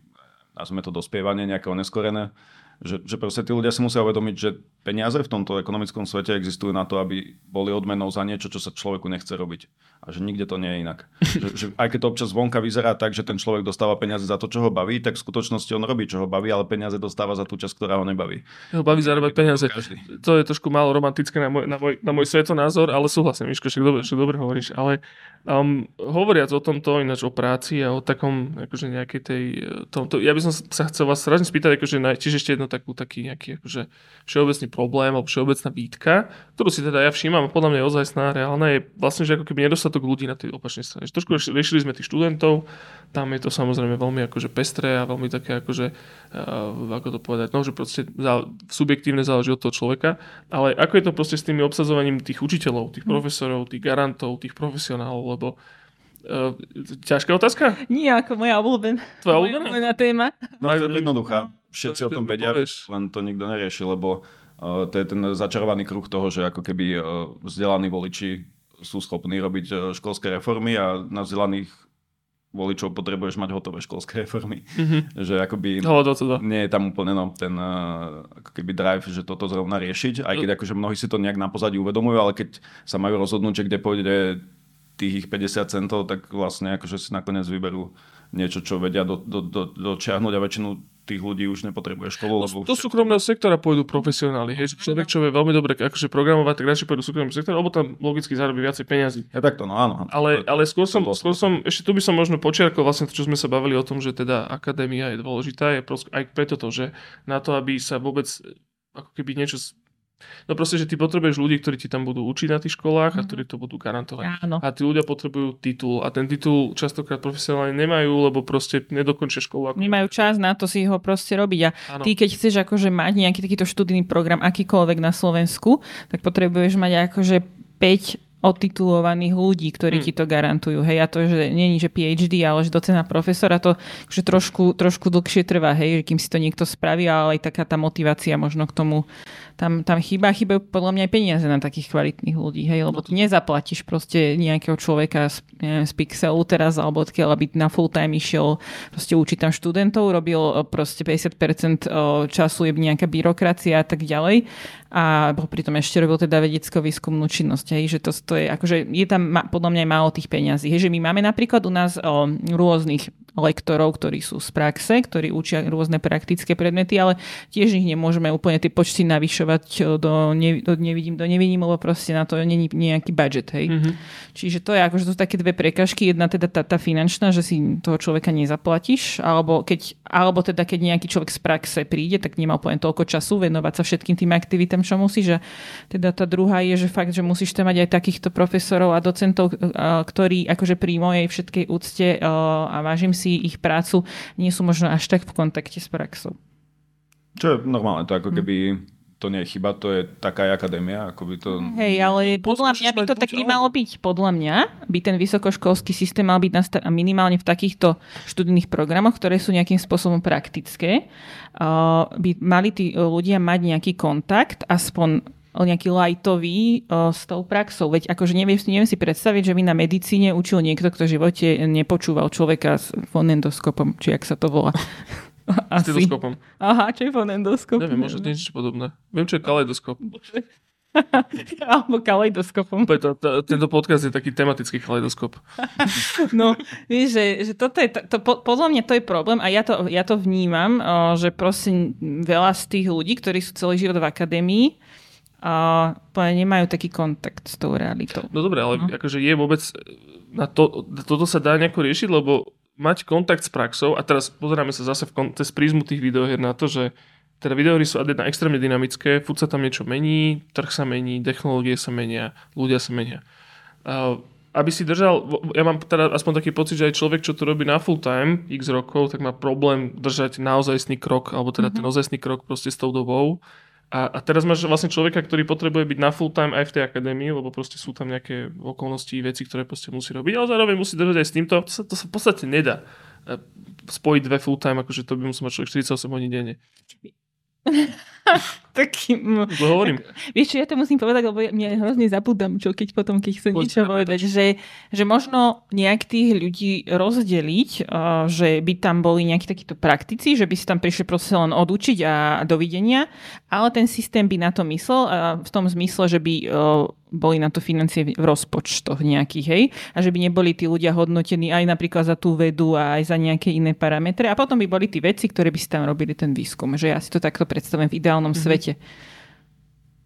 nazvime to dospievanie nejaké oneskorené, že, že proste tí ľudia si musia uvedomiť, že peniaze v tomto ekonomickom svete existujú na to, aby boli odmenou za niečo, čo sa človeku nechce robiť. A že nikde to nie je inak. že, že aj keď to občas vonka vyzerá tak, že ten človek dostáva peniaze za to, čo ho baví, tak v skutočnosti on robí, čo ho baví, ale peniaze dostáva za tú časť, ktorá ho nebaví. Ho baví zarábať peniaze. To je trošku málo romantické na môj, na môj, na môj svetonázor, ale súhlasím, Miško, však dobre, však dobre hovoríš. Ale um, hovoriac o tomto, ináč o práci a o takom, akože nejakej tej, tomto, ja by som sa chcel vás strašne spýtať, akože tiež ešte jedno takú, taký nejaký akože všeobecný problém, alebo všeobecná výtka, ktorú si teda ja všímam a podľa mňa je ozajstná, reálna, je vlastne, že ako keby nedostatok ľudí na tej opačnej strane. Trošku riešili sme tých študentov, tam je to samozrejme veľmi akože pestré a veľmi také akože, uh, ako to povedať, no, že proste zá, subjektívne záleží od toho človeka, ale ako je to proste s tými obsadzovaním tých učiteľov, tých hm. profesorov, tých garantov, tých profesionálov, lebo Uh, ťažká otázka? Nie, ako moja obľúbená. Tvoja obľúbená? téma. No, je jednoduchá. Všetci o tom vedia, len to nikto nerieši, lebo to je ten začarovaný kruh toho, že ako keby vzdelaní voliči sú schopní robiť školské reformy a na vzdelaných voličov potrebuješ mať hotové školské reformy. Mm-hmm. Že akoby no, to, to, to. nie je tam úplne no, ten uh, ako keby drive, že toto zrovna riešiť, aj keď akože mnohí si to nejak na pozadí uvedomujú, ale keď sa majú rozhodnúť, že kde pôjde tých ich 50 centov, tak vlastne akože si nakoniec vyberú niečo, čo vedia do, do, do, dočiahnuť a väčšinu tých ľudí už nepotrebuje školu. Lebo do súkromného sektora pôjdu profesionáli. Hej, človek, čo vie veľmi dobre akože programovať, tak radšej pôjdu do súkromného sektora, lebo tam logicky zarobí viacej peniazy. Ja takto, no áno. Ale, ale skôr, som, skôr som, ešte tu by som možno počiarkol vlastne to, čo sme sa bavili o tom, že teda akadémia je dôležitá, je prost, aj preto to, že na to, aby sa vôbec ako keby niečo No proste, že ty potrebuješ ľudí, ktorí ti tam budú učiť na tých školách mm-hmm. a mhm. ktorí to budú garantovať. Áno. A tí ľudia potrebujú titul a ten titul častokrát profesionálne nemajú, lebo proste nedokončia školu. Ako... Nemajú čas na to si ho proste robiť a Áno. ty keď chceš akože mať nejaký takýto študijný program akýkoľvek na Slovensku, tak potrebuješ mať akože 5 odtitulovaných ľudí, ktorí hmm. ti to garantujú. Hej, a to, že je že PhD, ale že docena profesora, to že trošku, trošku dlhšie trvá, hej, že kým si to niekto spraví, ale aj taká tá motivácia možno k tomu tam, tam chýba, chýbajú podľa mňa aj peniaze na takých kvalitných ľudí, hej, lebo tu nezaplatíš proste nejakého človeka z, neviem, z Pixelu teraz, alebo odkiaľ, aby na full time išiel proste učiť tam študentov, robil proste 50% času je nejaká byrokracia a tak ďalej. A pritom ešte robil teda vedecko-výskumnú činnosť, hej, že to, to je, akože je tam podľa mňa málo tých peňazí, hej, že my máme napríklad u nás o, rôznych lektorov, ktorí sú z praxe, ktorí učia rôzne praktické predmety, ale tiež ich nemôžeme úplne tie počty navyšovať do, ne, do nevidím, do nevidím, lebo proste na to není nejaký budget. Hej. Mm-hmm. Čiže to je akože to sú také dve prekažky. Jedna teda tá, tá finančná, že si toho človeka nezaplatíš, alebo, keď, alebo teda keď nejaký človek z praxe príde, tak nemá úplne toľko času venovať sa všetkým tým aktivitám, čo musí. Že teda tá druhá je, že fakt, že musíš tam mať aj takýchto profesorov a docentov, ktorí akože pri mojej všetkej úcte a vážim si ich prácu, nie sú možno až tak v kontakte s praxou. Čo je normálne, to ako hm. keby to nie je chyba, to je taká akadémia. Ako by to... Hej, ale podľa mňa by to tak nemalo byť. Podľa mňa by ten vysokoškolský systém mal byť nastav- minimálne v takýchto študijných programoch, ktoré sú nejakým spôsobom praktické. Uh, by mali tí ľudia mať nejaký kontakt, aspoň nejaký lightový uh, s tou praxou. Veď akože neviem, neviem si predstaviť, že by na medicíne učil niekto, kto v živote nepočúval človeka s fonendoskopom, či ak sa to volá. Asi. S Aha, čo je fonendoskop? Neviem, možno niečo podobné. Viem, čo je kaleidoskop. Alebo kaleidoskopom. Preto t- tento podcast je taký tematický kaleidoskop. No, vieš, že, že toto je, to, po, podľa mňa to je problém a ja to, ja to vnímam, o, že proste veľa z tých ľudí, ktorí sú celý život v akadémii, a nemajú taký kontakt s tou realitou. No dobre, ale no. akože je vôbec na to, toto sa dá nejako riešiť, lebo mať kontakt s praxou, a teraz pozeráme sa zase v kon- cez prízmu tých videohier na to, že teda videohry sú jedna extrémne dynamické, furt sa tam niečo mení, trh sa mení, technológie sa menia, ľudia sa menia. Uh, aby si držal, ja mám teda aspoň taký pocit, že aj človek, čo to robí na full time, x rokov, tak má problém držať naozajstný krok, alebo teda mm-hmm. ten naozajstný krok proste s tou dobou. A, a teraz máš vlastne človeka, ktorý potrebuje byť na full time aj v tej akadémii, lebo proste sú tam nejaké okolnosti, veci, ktoré proste musí robiť, ale zároveň musí držať aj s týmto. To sa, to sa v podstate nedá e, spojiť dve full time, akože to by musel mať človek 48 hodín denne. Taký... To hovorím. Vieš čo, ja to musím povedať, lebo mňa hrozne zabudám, čo keď potom, keď chcem Poď, niečo povedať, že, že možno nejak tých ľudí rozdeliť, že by tam boli nejakí takíto praktici, že by si tam prišli proste len odučiť a dovidenia, ale ten systém by na to myslel uh, v tom zmysle, že by uh, boli na to financie v rozpočtoch nejakých, hej? A že by neboli tí ľudia hodnotení aj napríklad za tú vedu a aj za nejaké iné parametre. A potom by boli tí veci, ktoré by si tam robili ten výskum. Že ja si to takto predstavujem v ideálnom mm-hmm. svete.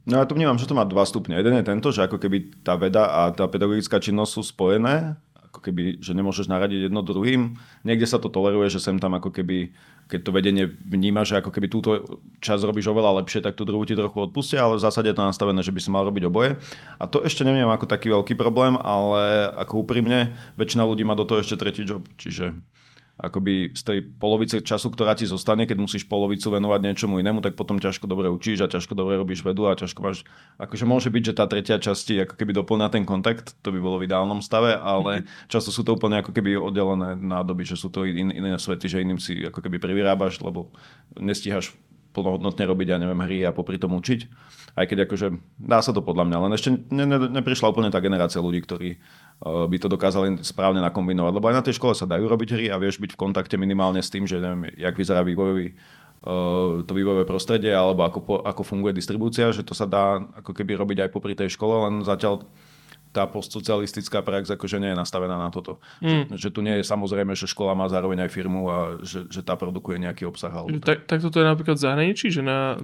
No ja tu vnímam, že to má dva stupne. Jeden je tento, že ako keby tá veda a tá pedagogická činnosť sú spojené ako keby, že nemôžeš naradiť jedno druhým. Niekde sa to toleruje, že sem tam ako keby, keď to vedenie vníma, že ako keby túto čas robíš oveľa lepšie, tak tú druhú ti trochu odpustia, ale v zásade je to nastavené, že by si mal robiť oboje. A to ešte neviem ako taký veľký problém, ale ako úprimne, väčšina ľudí má do toho ešte tretí job, čiže akoby z tej polovice času, ktorá ti zostane, keď musíš polovicu venovať niečomu inému, tak potom ťažko dobre učíš a ťažko dobre robíš vedu a ťažko máš, akože môže byť, že tá tretia časť ako keby doplňa ten kontakt, to by bolo v ideálnom stave, ale mm-hmm. často sú to úplne ako keby oddelené nádoby, že sú to in, iné svety, že iným si ako keby privyrábaš, lebo nestíhaš plnohodnotne robiť, ja neviem, hry a popri tom učiť. Aj keď akože dá sa to podľa mňa, len ešte ne, ne, neprišla úplne tá generácia ľudí, ktorí by to dokázali správne nakombinovať. Lebo aj na tej škole sa dajú robiť hry a vieš byť v kontakte minimálne s tým, že neviem, jak vyzerá vývojový uh, to vývojové prostredie alebo ako, ako funguje distribúcia, že to sa dá ako keby robiť aj popri tej škole, len zatiaľ tá postsocialistická prax akože nie je nastavená na toto. Mm. Že, že tu nie je samozrejme, že škola má zároveň aj firmu a že, že tá produkuje nejaký obsah. Alebo tak, tak toto je napríklad v zahraničí, že na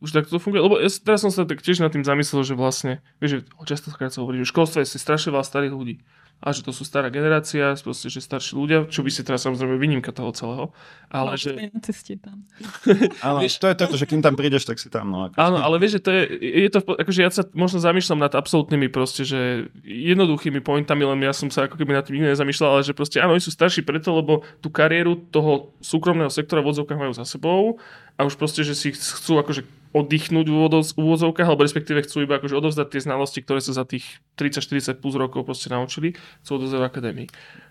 už takto to funguje. Lebo ja, teraz som sa tak tiež nad tým zamyslel, že vlastne, vieš, že častokrát sa hovorí, že v školstve je strašne veľa starých ľudí a že to sú stará generácia, proste, že starší ľudia, čo by si teraz samozrejme výnimka toho celého. Ale no, že... na ceste tam. Áno, to je to, že kým tam prídeš, tak si tam. No, ako... Áno, ale vieš, že to je, je to, akože ja sa možno zamýšľam nad absolútnymi proste, že jednoduchými pointami, len ja som sa ako keby nad tým nikdy nezamýšľal, ale že proste áno, oni sú starší preto, lebo tú kariéru toho súkromného sektora v odzovkách majú za sebou a už proste, že si chcú akože oddychnúť v úvodzovkách, alebo respektíve chcú iba akože odovzdať tie znalosti, ktoré sa za tých 30-40 plus rokov proste naučili, chcú odovzdať v akadémii.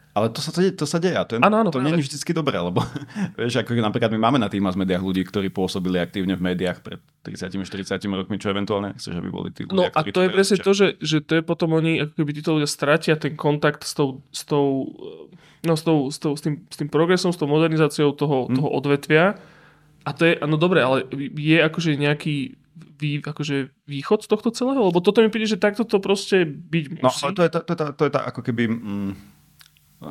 Ale to sa, to sa deje a to, ano, ano, to nie je vždy dobré, lebo vieš, ako napríklad my máme na tých mass médiách ľudí, ktorí pôsobili aktívne v médiách pred 30-40 rokmi, čo eventuálne chceš, aby boli tí ľudia, No a to je presne to, že, že to je potom oni, ako keby títo ľudia stratia ten kontakt s tou, s tou, no, s, tou, s, tou, s, tým, s tým progresom, s tou modernizáciou toho, hmm. toho odvetvia a to je, no dobre, ale je akože nejaký vý, akože východ z tohto celého? Lebo toto mi príde, že takto to proste byť no, musí. No, to je to tá, to je tá ako keby... Mm, e,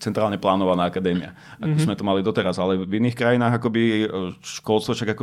centrálne plánovaná akadémia, ako mm-hmm. sme to mali doteraz, ale v iných krajinách akoby e, školstvo, však ako,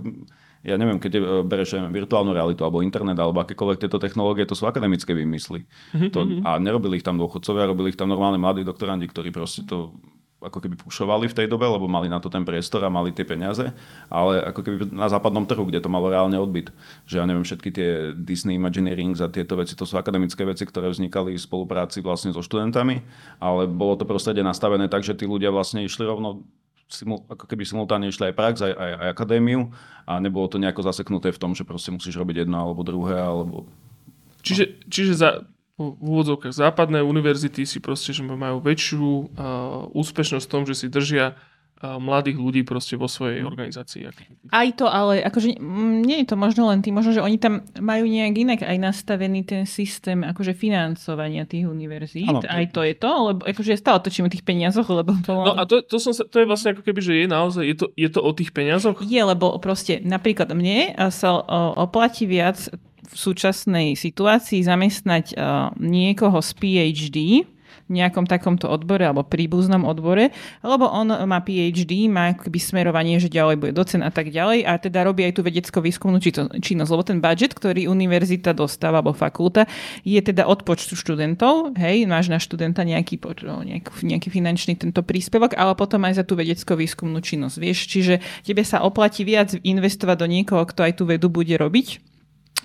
ja neviem, keď e, bereš virtuálnu realitu alebo internet alebo akékoľvek tieto technológie, to sú akademické výmysly. Mm-hmm. To, mhm. a nerobili ich tam dôchodcovia, robili ich tam normálne mladí doktorandi, ktorí proste to ako keby pušovali v tej dobe, lebo mali na to ten priestor a mali tie peniaze, ale ako keby na západnom trhu, kde to malo reálne odbyt. Že ja neviem, všetky tie Disney Imagineering a tieto veci, to sú akademické veci, ktoré vznikali v spolupráci vlastne so študentami, ale bolo to prostredie nastavené tak, že tí ľudia vlastne išli rovno ako keby simultánne išli aj prax, aj, aj, aj akadémiu a nebolo to nejako zaseknuté v tom, že proste musíš robiť jedno alebo druhé, alebo... Čiže, čiže za, v úvodzovkách západné univerzity si proste, že majú väčšiu uh, úspešnosť v tom, že si držia uh, mladých ľudí proste vo svojej mhm. organizácii. Aj to, ale akože nie je to možno len tým, možno, že oni tam majú nejak inak aj nastavený ten systém akože financovania tých univerzít. Ano, aj to je to, lebo akože stále točíme tých peniazoch, lebo... No a to, to, som sa, to je vlastne ako keby, že je naozaj, je to, je to o tých peniazoch? Je, lebo proste napríklad mne sa oplatí viac v súčasnej situácii zamestnať uh, niekoho z PhD, nejakom takomto odbore alebo príbuznom odbore, lebo on má PhD, má akoby smerovanie, že ďalej bude docen a tak ďalej a teda robí aj tú vedecko-výskumnú činnosť, lebo ten budget, ktorý univerzita dostáva alebo fakulta, je teda od počtu študentov, hej, máš na študenta nejaký, nejaký finančný tento príspevok, ale potom aj za tú vedecko-výskumnú činnosť, vieš, čiže tebe sa oplatí viac investovať do niekoho, kto aj tú vedu bude robiť,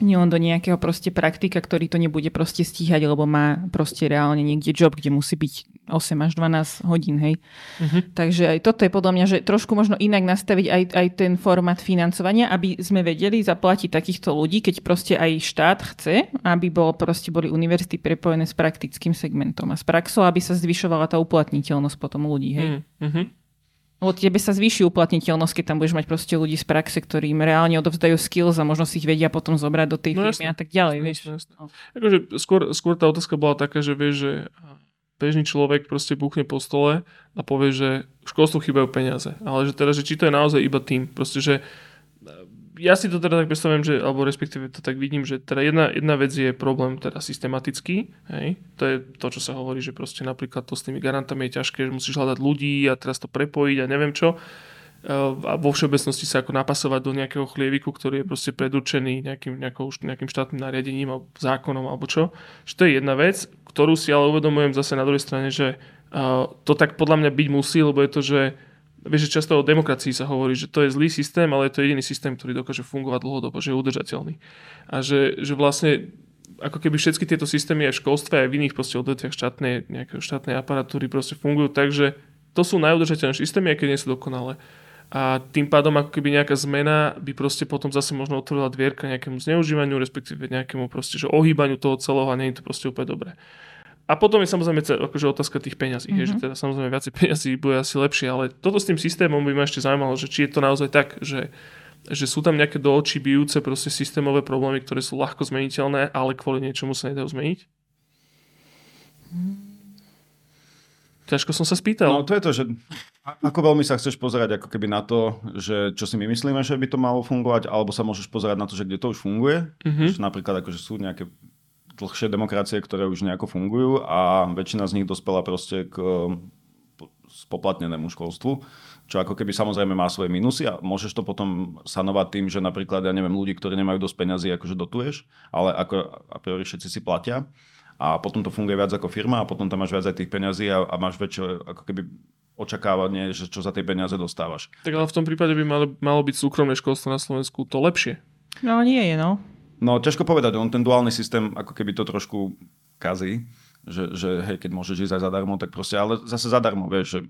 nie on do nejakého proste praktika, ktorý to nebude proste stíhať, lebo má proste reálne niekde job, kde musí byť 8 až 12 hodín, hej. Uh-huh. Takže aj toto je podľa mňa, že trošku možno inak nastaviť aj, aj ten format financovania, aby sme vedeli zaplatiť takýchto ľudí, keď proste aj štát chce, aby bol, proste boli univerzity prepojené s praktickým segmentom a s praxou, aby sa zvyšovala tá uplatniteľnosť potom ľudí, hej. Uh-huh. Lebo tebe sa zvýši uplatniteľnosť, keď tam budeš mať proste ľudí z praxe, ktorým reálne odovzdajú skills a možno si ich vedia potom zobrať do tej no, firmy a tak ďalej. Vieš. Jasne. No. Akože skôr, skôr tá otázka bola taká, že vieš, že bežný človek proste buchne po stole a povie, že školstvu chýbajú peniaze. Ale že teda, že či to je naozaj iba tým. Proste, že ja si to teda tak predstavujem, že, alebo respektíve to tak vidím, že teda jedna, jedna vec je problém teda systematický, hej? to je to, čo sa hovorí, že proste napríklad to s tými garantami je ťažké, že musíš hľadať ľudí a teraz to prepojiť a neviem čo a vo všeobecnosti sa ako napasovať do nejakého chlieviku, ktorý je proste predurčený nejakým, nejakou, nejakým štátnym nariadením alebo zákonom alebo čo. Že to je jedna vec, ktorú si ale uvedomujem zase na druhej strane, že to tak podľa mňa byť musí, lebo je to, že Vieš, že často o demokracii sa hovorí, že to je zlý systém, ale je to jediný systém, ktorý dokáže fungovať dlhodobo, že je udržateľný. A že, že vlastne ako keby všetky tieto systémy aj v školstve, aj v iných proste odvetviach štátnej, nejaké štátnej aparatúry proste fungujú tak, že to sú najudržateľnejšie systémy, aj keď nie sú dokonalé. A tým pádom ako keby nejaká zmena by proste potom zase možno otvorila dvierka nejakému zneužívaniu, respektíve nejakému proste, že ohýbaniu toho celého a nie je to proste úplne dobré. A potom je samozrejme akože otázka tých peňazí, mm-hmm. že teda samozrejme viacej peňazí bude asi lepšie, ale toto s tým systémom by ma ešte zaujímalo, že či je to naozaj tak, že, že sú tam nejaké do očí bijúce proste systémové problémy, ktoré sú ľahko zmeniteľné, ale kvôli niečomu sa nedajú zmeniť? Ťažko som sa spýtal. No to je to, že ako veľmi sa chceš pozerať ako keby na to, že čo si my myslíme, že by to malo fungovať, alebo sa môžeš pozerať na to, že kde to už funguje. Mm-hmm. Že napríklad akože sú nejaké dlhšie demokracie, ktoré už nejako fungujú a väčšina z nich dospela proste k spoplatnenému školstvu, čo ako keby samozrejme má svoje minusy a môžeš to potom sanovať tým, že napríklad, ja neviem, ľudí, ktorí nemajú dosť peňazí, akože dotuješ, ale ako a priori všetci si platia a potom to funguje viac ako firma a potom tam máš viac aj tých peňazí a, a máš väčšie ako keby očakávanie, že čo za tie peniaze dostávaš. Tak ale v tom prípade by malo, malo byť súkromné školstvo na Slovensku to lepšie. No nie je, no. No ťažko povedať, on ten duálny systém ako keby to trošku kazí, že, že hej, keď môžeš ísť aj zadarmo, tak proste, ale zase zadarmo, vieš, že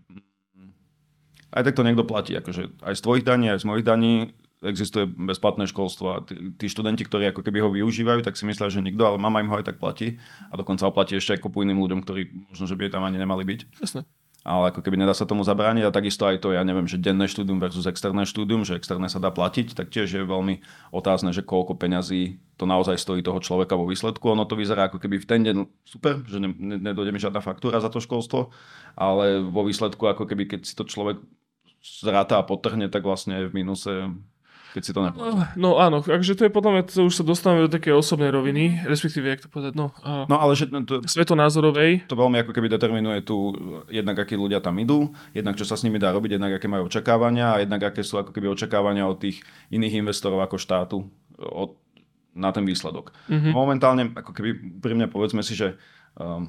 aj tak to niekto platí, akože aj z tvojich daní, aj z mojich daní existuje bezplatné školstvo a tí, tí študenti, ktorí ako keby ho využívajú, tak si myslia, že nikto, ale mama im ho aj tak platí a dokonca ho platí ešte aj kopu iným ľuďom, ktorí možno, že by tam ani nemali byť. Jasne ale ako keby nedá sa tomu zabrániť a takisto aj to, ja neviem, že denné štúdium versus externé štúdium, že externé sa dá platiť, tak tiež je veľmi otázne, že koľko peňazí to naozaj stojí toho človeka vo výsledku. Ono to vyzerá ako keby v ten deň super, že ne, ne, nedojde mi žiadna faktúra za to školstvo, ale vo výsledku ako keby keď si to človek zráta a potrhne, tak vlastne je v minuse keď si to neplatí. No áno, takže to je podľa mňa, to už sa dostávame do také osobnej roviny, respektíve, jak to povedať, no. A no ale že to, svetonázorovej. To veľmi ako keby determinuje tu jednak, akí ľudia tam idú, jednak čo sa s nimi dá robiť, jednak aké majú očakávania a jednak aké sú ako keby očakávania od tých iných investorov ako štátu od, na ten výsledok. Mm-hmm. Momentálne, ako keby pri mňa povedzme si, že um,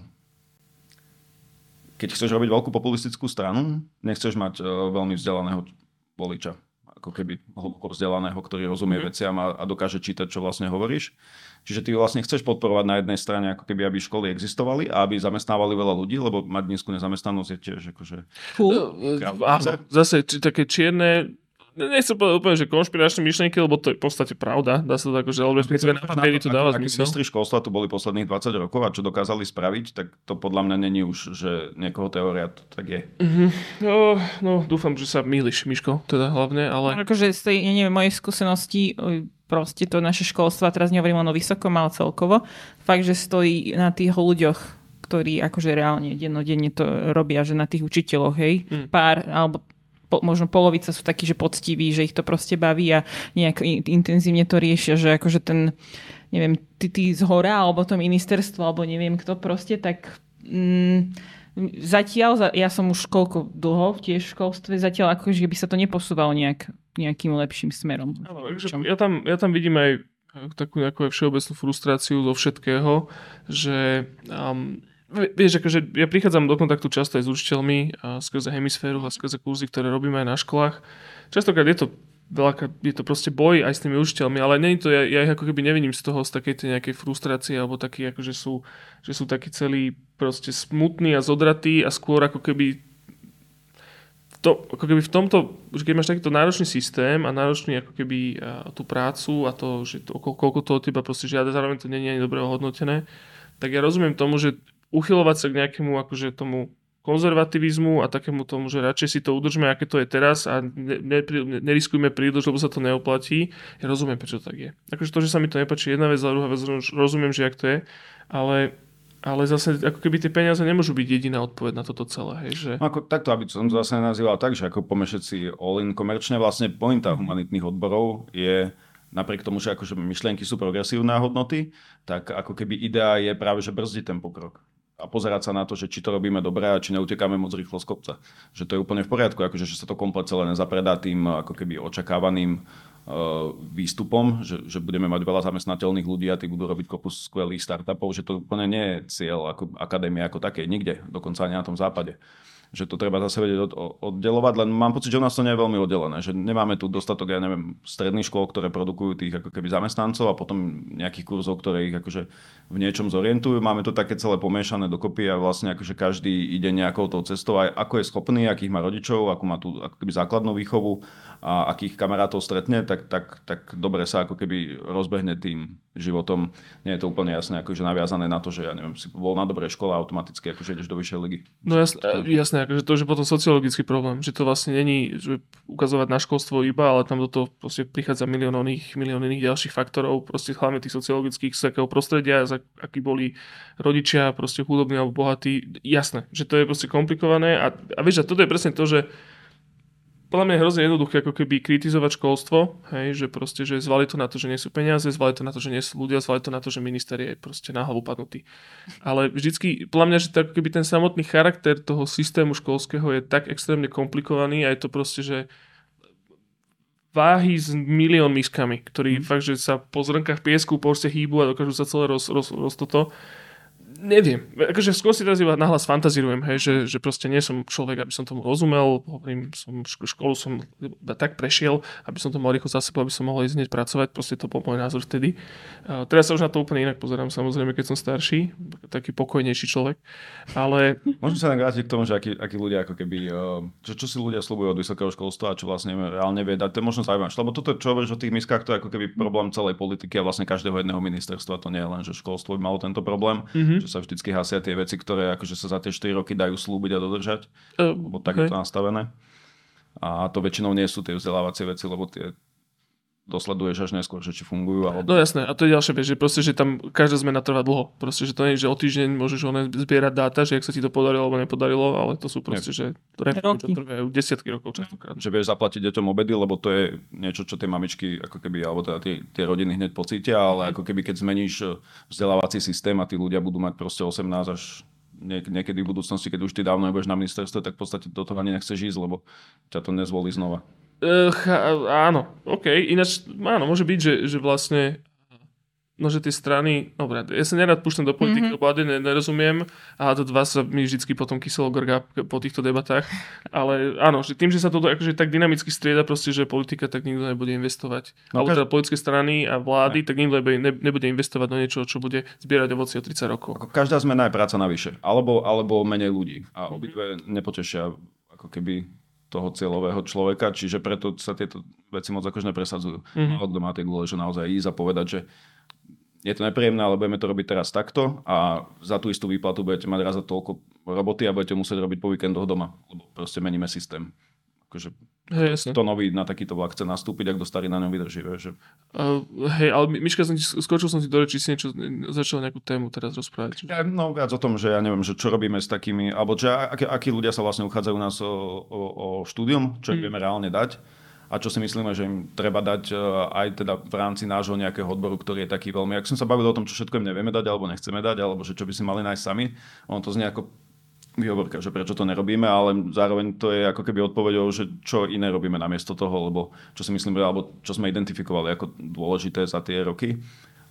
keď chceš robiť veľkú populistickú stranu, nechceš mať uh, veľmi vzdelaného voliča ako keby hlboko vzdelaného, ktorý rozumie mm-hmm. veciam a, a dokáže čítať, čo vlastne hovoríš. Čiže ty vlastne chceš podporovať na jednej strane, ako keby, aby školy existovali a aby zamestnávali veľa ľudí, lebo mať nízku nezamestnanosť je tiež akože... Cool. Zase také čierne nechcem povedať úplne, že konšpiračné myšlienky, lebo to je v podstate pravda. Dá sa to akože, alebo respektíve na papieri to dáva zmysel. Ministri školstva tu boli posledných 20 rokov a čo dokázali spraviť, tak to podľa mňa není už, že niekoho teória to tak je. Mm-hmm. No, no, dúfam, že sa mýliš, Miško, teda hlavne, ale... No, akože z tej, neviem, mojej skúsenosti proste to naše školstvo, teraz nehovorím len o vysokom, ale celkovo, fakt, že stojí na tých ľuďoch, ktorí akože reálne dennodenne to robia, že na tých učiteľoch, hej, mm. pár, alebo po, možno polovica sú takí, že poctiví, že ich to proste baví a nejak intenzívne to riešia, že akože ten neviem, ty, ty z hora, alebo to ministerstvo, alebo neviem kto proste, tak mm, zatiaľ, ja som už koľko dlho tiež v školstve, zatiaľ ako, že by sa to neposúvalo nejak, nejakým lepším smerom. ja, tam, ja tam vidím aj takú nejakú všeobecnú frustráciu zo všetkého, že um, vieš, akože ja prichádzam do kontaktu často aj s učiteľmi a skrze hemisféru a skrze kurzy, ktoré robíme aj na školách. Častokrát je to veľa, je to proste boj aj s tými učiteľmi, ale nie to, ja, ja ich ako keby nevidím z toho, z takej tej nejakej frustrácie, alebo taký, ako že sú, že sú takí celí proste smutní a zodratí a skôr ako keby to, ako keby v tomto, že keď máš takýto náročný systém a náročný ako keby a, tú prácu a to, že to, koľko to od teba proste žiada, zároveň to nie je ani dobre hodnotené, tak ja rozumiem tomu, že uchylovať sa k nejakému akože tomu konzervativizmu a takému tomu, že radšej si to udržme, aké to je teraz a ne, ne, neriskujme príliš, lebo sa to neoplatí. Ja rozumiem, prečo tak je. Akože to, že sa mi to nepáči jedna vec, a druhá vec, rozumiem, že jak to je, ale ale zase ako keby tie peniaze nemôžu byť jediná odpoveď na toto celé. Hej, že... No ako, takto, aby som to zase nazýval tak, že ako pome všetci all-in komerčne, vlastne pointa humanitných odborov je napriek tomu, že akože myšlienky sú progresívne hodnoty, tak ako keby idea je práve, že brzdiť ten pokrok a pozerať sa na to, že či to robíme dobre a či neutekáme moc rýchlo z kopca. Že to je úplne v poriadku, akože, že sa to komplet celé nezapredá tým ako keby očakávaným Eh, výstupom, že, že budeme mať veľa zamestnateľných ľudí a tí budú robiť kopu skvelých startupov, že to úplne nie je cieľ ako akadémie ako také, nikde, dokonca ani na tom západe že to treba zase vedieť od, oddelovať, len mám pocit, že u nás to nie je veľmi oddelené, že nemáme tu dostatok, ja neviem, stredných škôl, ktoré produkujú tých ako keby zamestnancov a potom nejakých kurzov, ktoré ich akože v niečom zorientujú. Máme to také celé pomiešané dokopy a vlastne akože každý ide nejakou tou cestou, aj ako je schopný, akých má rodičov, akú má tú ako keby základnú výchovu a akých kamarátov stretne, tak, tak, tak dobre sa ako keby rozbehne tým životom. Nie je to úplne jasné, akože naviazané na to, že ja neviem, si bol na dobrej škole automaticky, akože ideš do vyššej ligy. No jasné, jasné akože to je potom sociologický problém, že to vlastne není že ukazovať na školstvo iba, ale tam do toho proste prichádza milión iných, milión iných ďalších faktorov, proste hlavne tých sociologických, z akého prostredia, z akí boli rodičia, proste chudobní alebo bohatí. Jasné, že to je proste komplikované a, a vieš, a toto je presne to, že podľa mňa je hrozne jednoduché ako keby kritizovať školstvo, hej, že proste, že zvali to na to, že nie sú peniaze, zvali to na to, že nie sú ľudia, zvali to na to, že minister je proste na hlavu padnutý. Ale vždycky, podľa mňa, že to ako keby ten samotný charakter toho systému školského je tak extrémne komplikovaný a je to proste, že váhy s milión miskami, ktorí mm. fakt, že sa po zrnkách piesku proste hýbu a dokážu sa celé roz, roz, roz toto neviem, akože skôr si teraz iba nahlas fantazírujem, hej, že, že proste nie som človek, aby som tomu rozumel, hovorím, som, školu som tak prešiel, aby som to mal rýchlo za sebou, aby som mohol ísť hneď pracovať, proste to bol môj názor vtedy. Uh, teraz sa už na to úplne inak pozerám, samozrejme, keď som starší, taký pokojnejší človek, ale... Môžem sa vrátiť k tomu, že akí, akí ľudia ako keby, uh, čo, čo si ľudia slúbujú od vysokého školstva a čo vlastne reálne vie dať, to je možno zaujímavé, lebo toto, čo hovoríš o tých miskách, to je ako keby problém celej politiky a vlastne každého jedného ministerstva, to nie je len, že školstvo by malo tento problém, mm-hmm sa vždycky hasia tie veci, ktoré akože sa za tie 4 roky dajú slúbiť a dodržať. Uh, lebo tak okay. je to nastavené. A to väčšinou nie sú tie vzdelávacie veci, lebo tie dosleduješ až neskôr, že či fungujú. Alebo... No jasné, a to je ďalšia vec, že proste, že tam každá zmena trvá dlho. Proste, že to nie je, že o týždeň môžeš oné zbierať dáta, že ak sa ti to podarilo alebo nepodarilo, ale to sú proste, nie. že reformy, čo trvajú desiatky rokov častokrát. Že vieš zaplatiť deťom obedy, lebo to je niečo, čo tie mamičky, ako keby, alebo teda tie, tie rodiny hneď pocítia, ale ako keby keď zmeníš eh, vzdelávací systém a tí ľudia budú mať proste 18 až niekedy v budúcnosti, keď už ty dávno nebudeš na ministerstve, tak v podstate do toho ani nechceš ísť, lebo ťa to nezvolí znova. Uh, áno, OK. Ináč, áno, môže byť, že, že vlastne no, že tie strany, dobre, ja sa nerad púšťam do politiky, mm-hmm. lebo ne, nerozumiem a to dva sa mi vždy potom kyselo grga po týchto debatách, ale áno, že tým, že sa toto akože tak dynamicky strieda proste, že politika tak nikto nebude investovať. No, alebo teda politické strany a vlády, ne. tak nikto nebude, nebude investovať do niečoho, čo bude zbierať ovoci o 30 rokov. Ako každá zmena je práca navyše, alebo, alebo menej ľudí a obidve nepotešia ako keby toho cieľového človeka, čiže preto sa tieto veci moc akož nepresadzujú. Mm-hmm. Kto má tie gule, že naozaj ísť a povedať, že je to nepríjemné, ale budeme to robiť teraz takto a za tú istú výplatu budete mať raz za toľko roboty a budete musieť robiť po víkendoch doma, lebo proste meníme systém. Akože Hej, to nový na takýto vlak chce nastúpiť, ak do starý na ňom vydrží. Že... Uh, hej, ale Miška, som ti, skočil som si do reči, si niečo, začal nejakú tému teraz rozprávať. Ja, no viac o tom, že ja neviem, že čo robíme s takými, alebo že akí, akí ľudia sa vlastne uchádzajú nás o, o, o štúdium, čo mm. vieme reálne dať. a čo si myslíme, že im treba dať aj teda v rámci nášho nejakého odboru, ktorý je taký veľmi, ak som sa bavil o tom, čo všetko im nevieme dať alebo nechceme dať, alebo že čo by si mali nájsť sami, on to znie ako výhovorka, že prečo to nerobíme, ale zároveň to je ako keby odpovedou, že čo iné robíme namiesto toho, lebo čo si myslím, alebo čo sme identifikovali ako dôležité za tie roky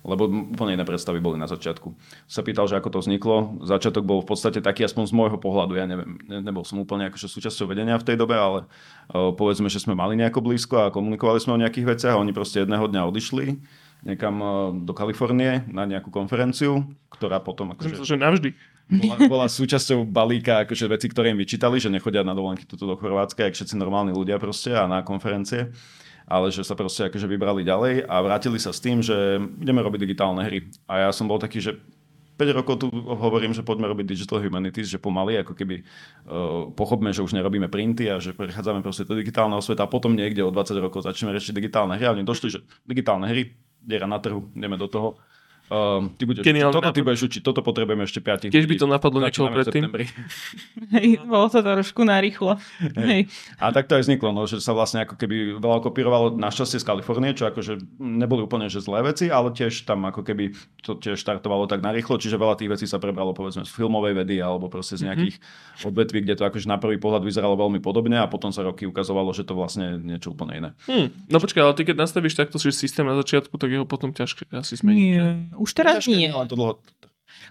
lebo úplne iné predstavy boli na začiatku. Sa pýtal, že ako to vzniklo. Začiatok bol v podstate taký, aspoň z môjho pohľadu, ja neviem, nebol som úplne akože súčasťou vedenia v tej dobe, ale uh, povedzme, že sme mali nejako blízko a komunikovali sme o nejakých veciach a oni proste jedného dňa odišli niekam uh, do Kalifornie na nejakú konferenciu, ktorá potom... Akože, že navždy. Bola, bola súčasťou balíka akože veci, ktoré im vyčítali, že nechodia na dovolenky tuto do Chorvátska, jak všetci normálni ľudia proste a na konferencie ale že sa proste akože vybrali ďalej a vrátili sa s tým, že ideme robiť digitálne hry. A ja som bol taký, že 5 rokov tu hovorím, že poďme robiť Digital Humanities, že pomaly ako keby uh, pochopme, že už nerobíme printy a že prechádzame proste do digitálneho sveta a potom niekde o 20 rokov začneme riešiť digitálne hry a oni došli, že digitálne hry, diera na trhu, ideme do toho Um, ty budeš, Geniálne toto ty budeš učiť, toto potrebujeme ešte 5 Keď by to napadlo niekoho predtým. Hej, bolo to trošku narýchlo. Hej. A tak to aj vzniklo, no, že sa vlastne ako keby veľa kopírovalo našťastie z Kalifornie, čo akože neboli úplne že zlé veci, ale tiež tam ako keby to tiež štartovalo tak narýchlo, čiže veľa tých vecí sa prebralo povedzme z filmovej vedy alebo proste z mhm. nejakých mm-hmm. odvetví, kde to akože na prvý pohľad vyzeralo veľmi podobne a potom sa roky ukazovalo, že to vlastne je niečo úplne iné. Hmm. No počkaj, ale ty keď nastavíš takto systém na začiatku, tak jeho potom ťažké asi zmeniť. Už teraz nie. To dlho,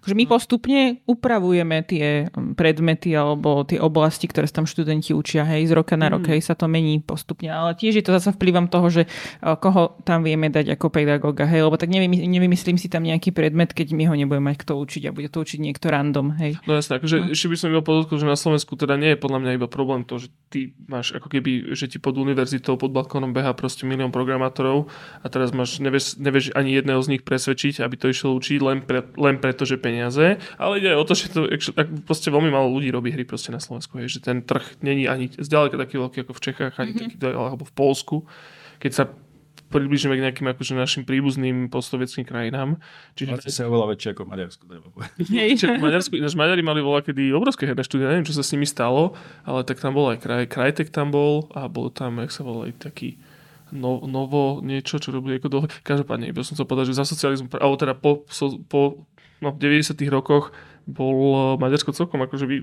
že my postupne upravujeme tie mm, predmety alebo tie oblasti, ktoré sa tam študenti učia, hej, z roka na rok, mm. hej, sa to mení postupne. Ale tiež je to zase vplyvom toho, že koho tam vieme dať ako pedagóga, hej, lebo tak nevymyslím si tam nejaký predmet, keď my ho nebudeme mať kto učiť a bude to učiť niekto random, hej. No jasne, akože no. ešte by som iba podotkol, že na Slovensku teda nie je podľa mňa iba problém to, že ty máš ako keby, že ti pod univerzitou, pod balkónom beha proste milión programátorov a teraz máš, nevieš, nevieš ani jedného z nich presvedčiť, aby to išlo učiť len, pre, len preto, že peniaze, ale ide aj o to, že to tak proste veľmi málo ľudí robí hry proste na Slovensku, hej, že ten trh není ani zďaleka taký veľký ako v Čechách, ani mm-hmm. taký, alebo v Polsku. Keď sa približíme k nejakým akože našim príbuzným postsovietským krajinám. Čiže... Ale sa oveľa väčšie ako Maďarsku. Maďarsku, ináč Maďari mali voľa kedy obrovské herné štúdia, neviem, čo sa s nimi stalo, ale tak tam bol aj kraj, Krajtek tam bol a bol tam, jak sa volá, taký no, novo niečo, čo robili ako dlho. Každopádne, iba som sa povedal, že za socializmu, alebo teda po, po no, v 90 rokoch bol eh, Maďarsko celkom akože vy,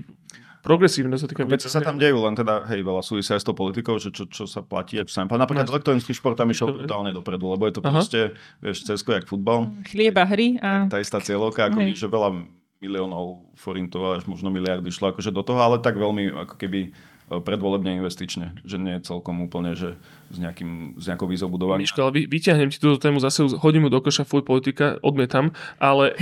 progresívne sa týka veci. sa tam dejú, len teda, hej, veľa súvisia aj s tou politikou, že čo, čo sa platí, ak sa Napríklad no. elektronický šport tam išiel totálne dopredu, lebo je to Aha. proste, vieš, cesko jak futbal. Chlieba hry. A... Tá istá cieľovka, ako že veľa miliónov forintov až možno miliardy šlo akože do toho, ale tak veľmi ako keby predvolebne investične, že nie je celkom úplne, že s, nejakým, s nejakou výzou budovania. Miško, ale vy, vyťahnem ti túto tému zase, hodím mu do koša fuj politika, odmietam, ale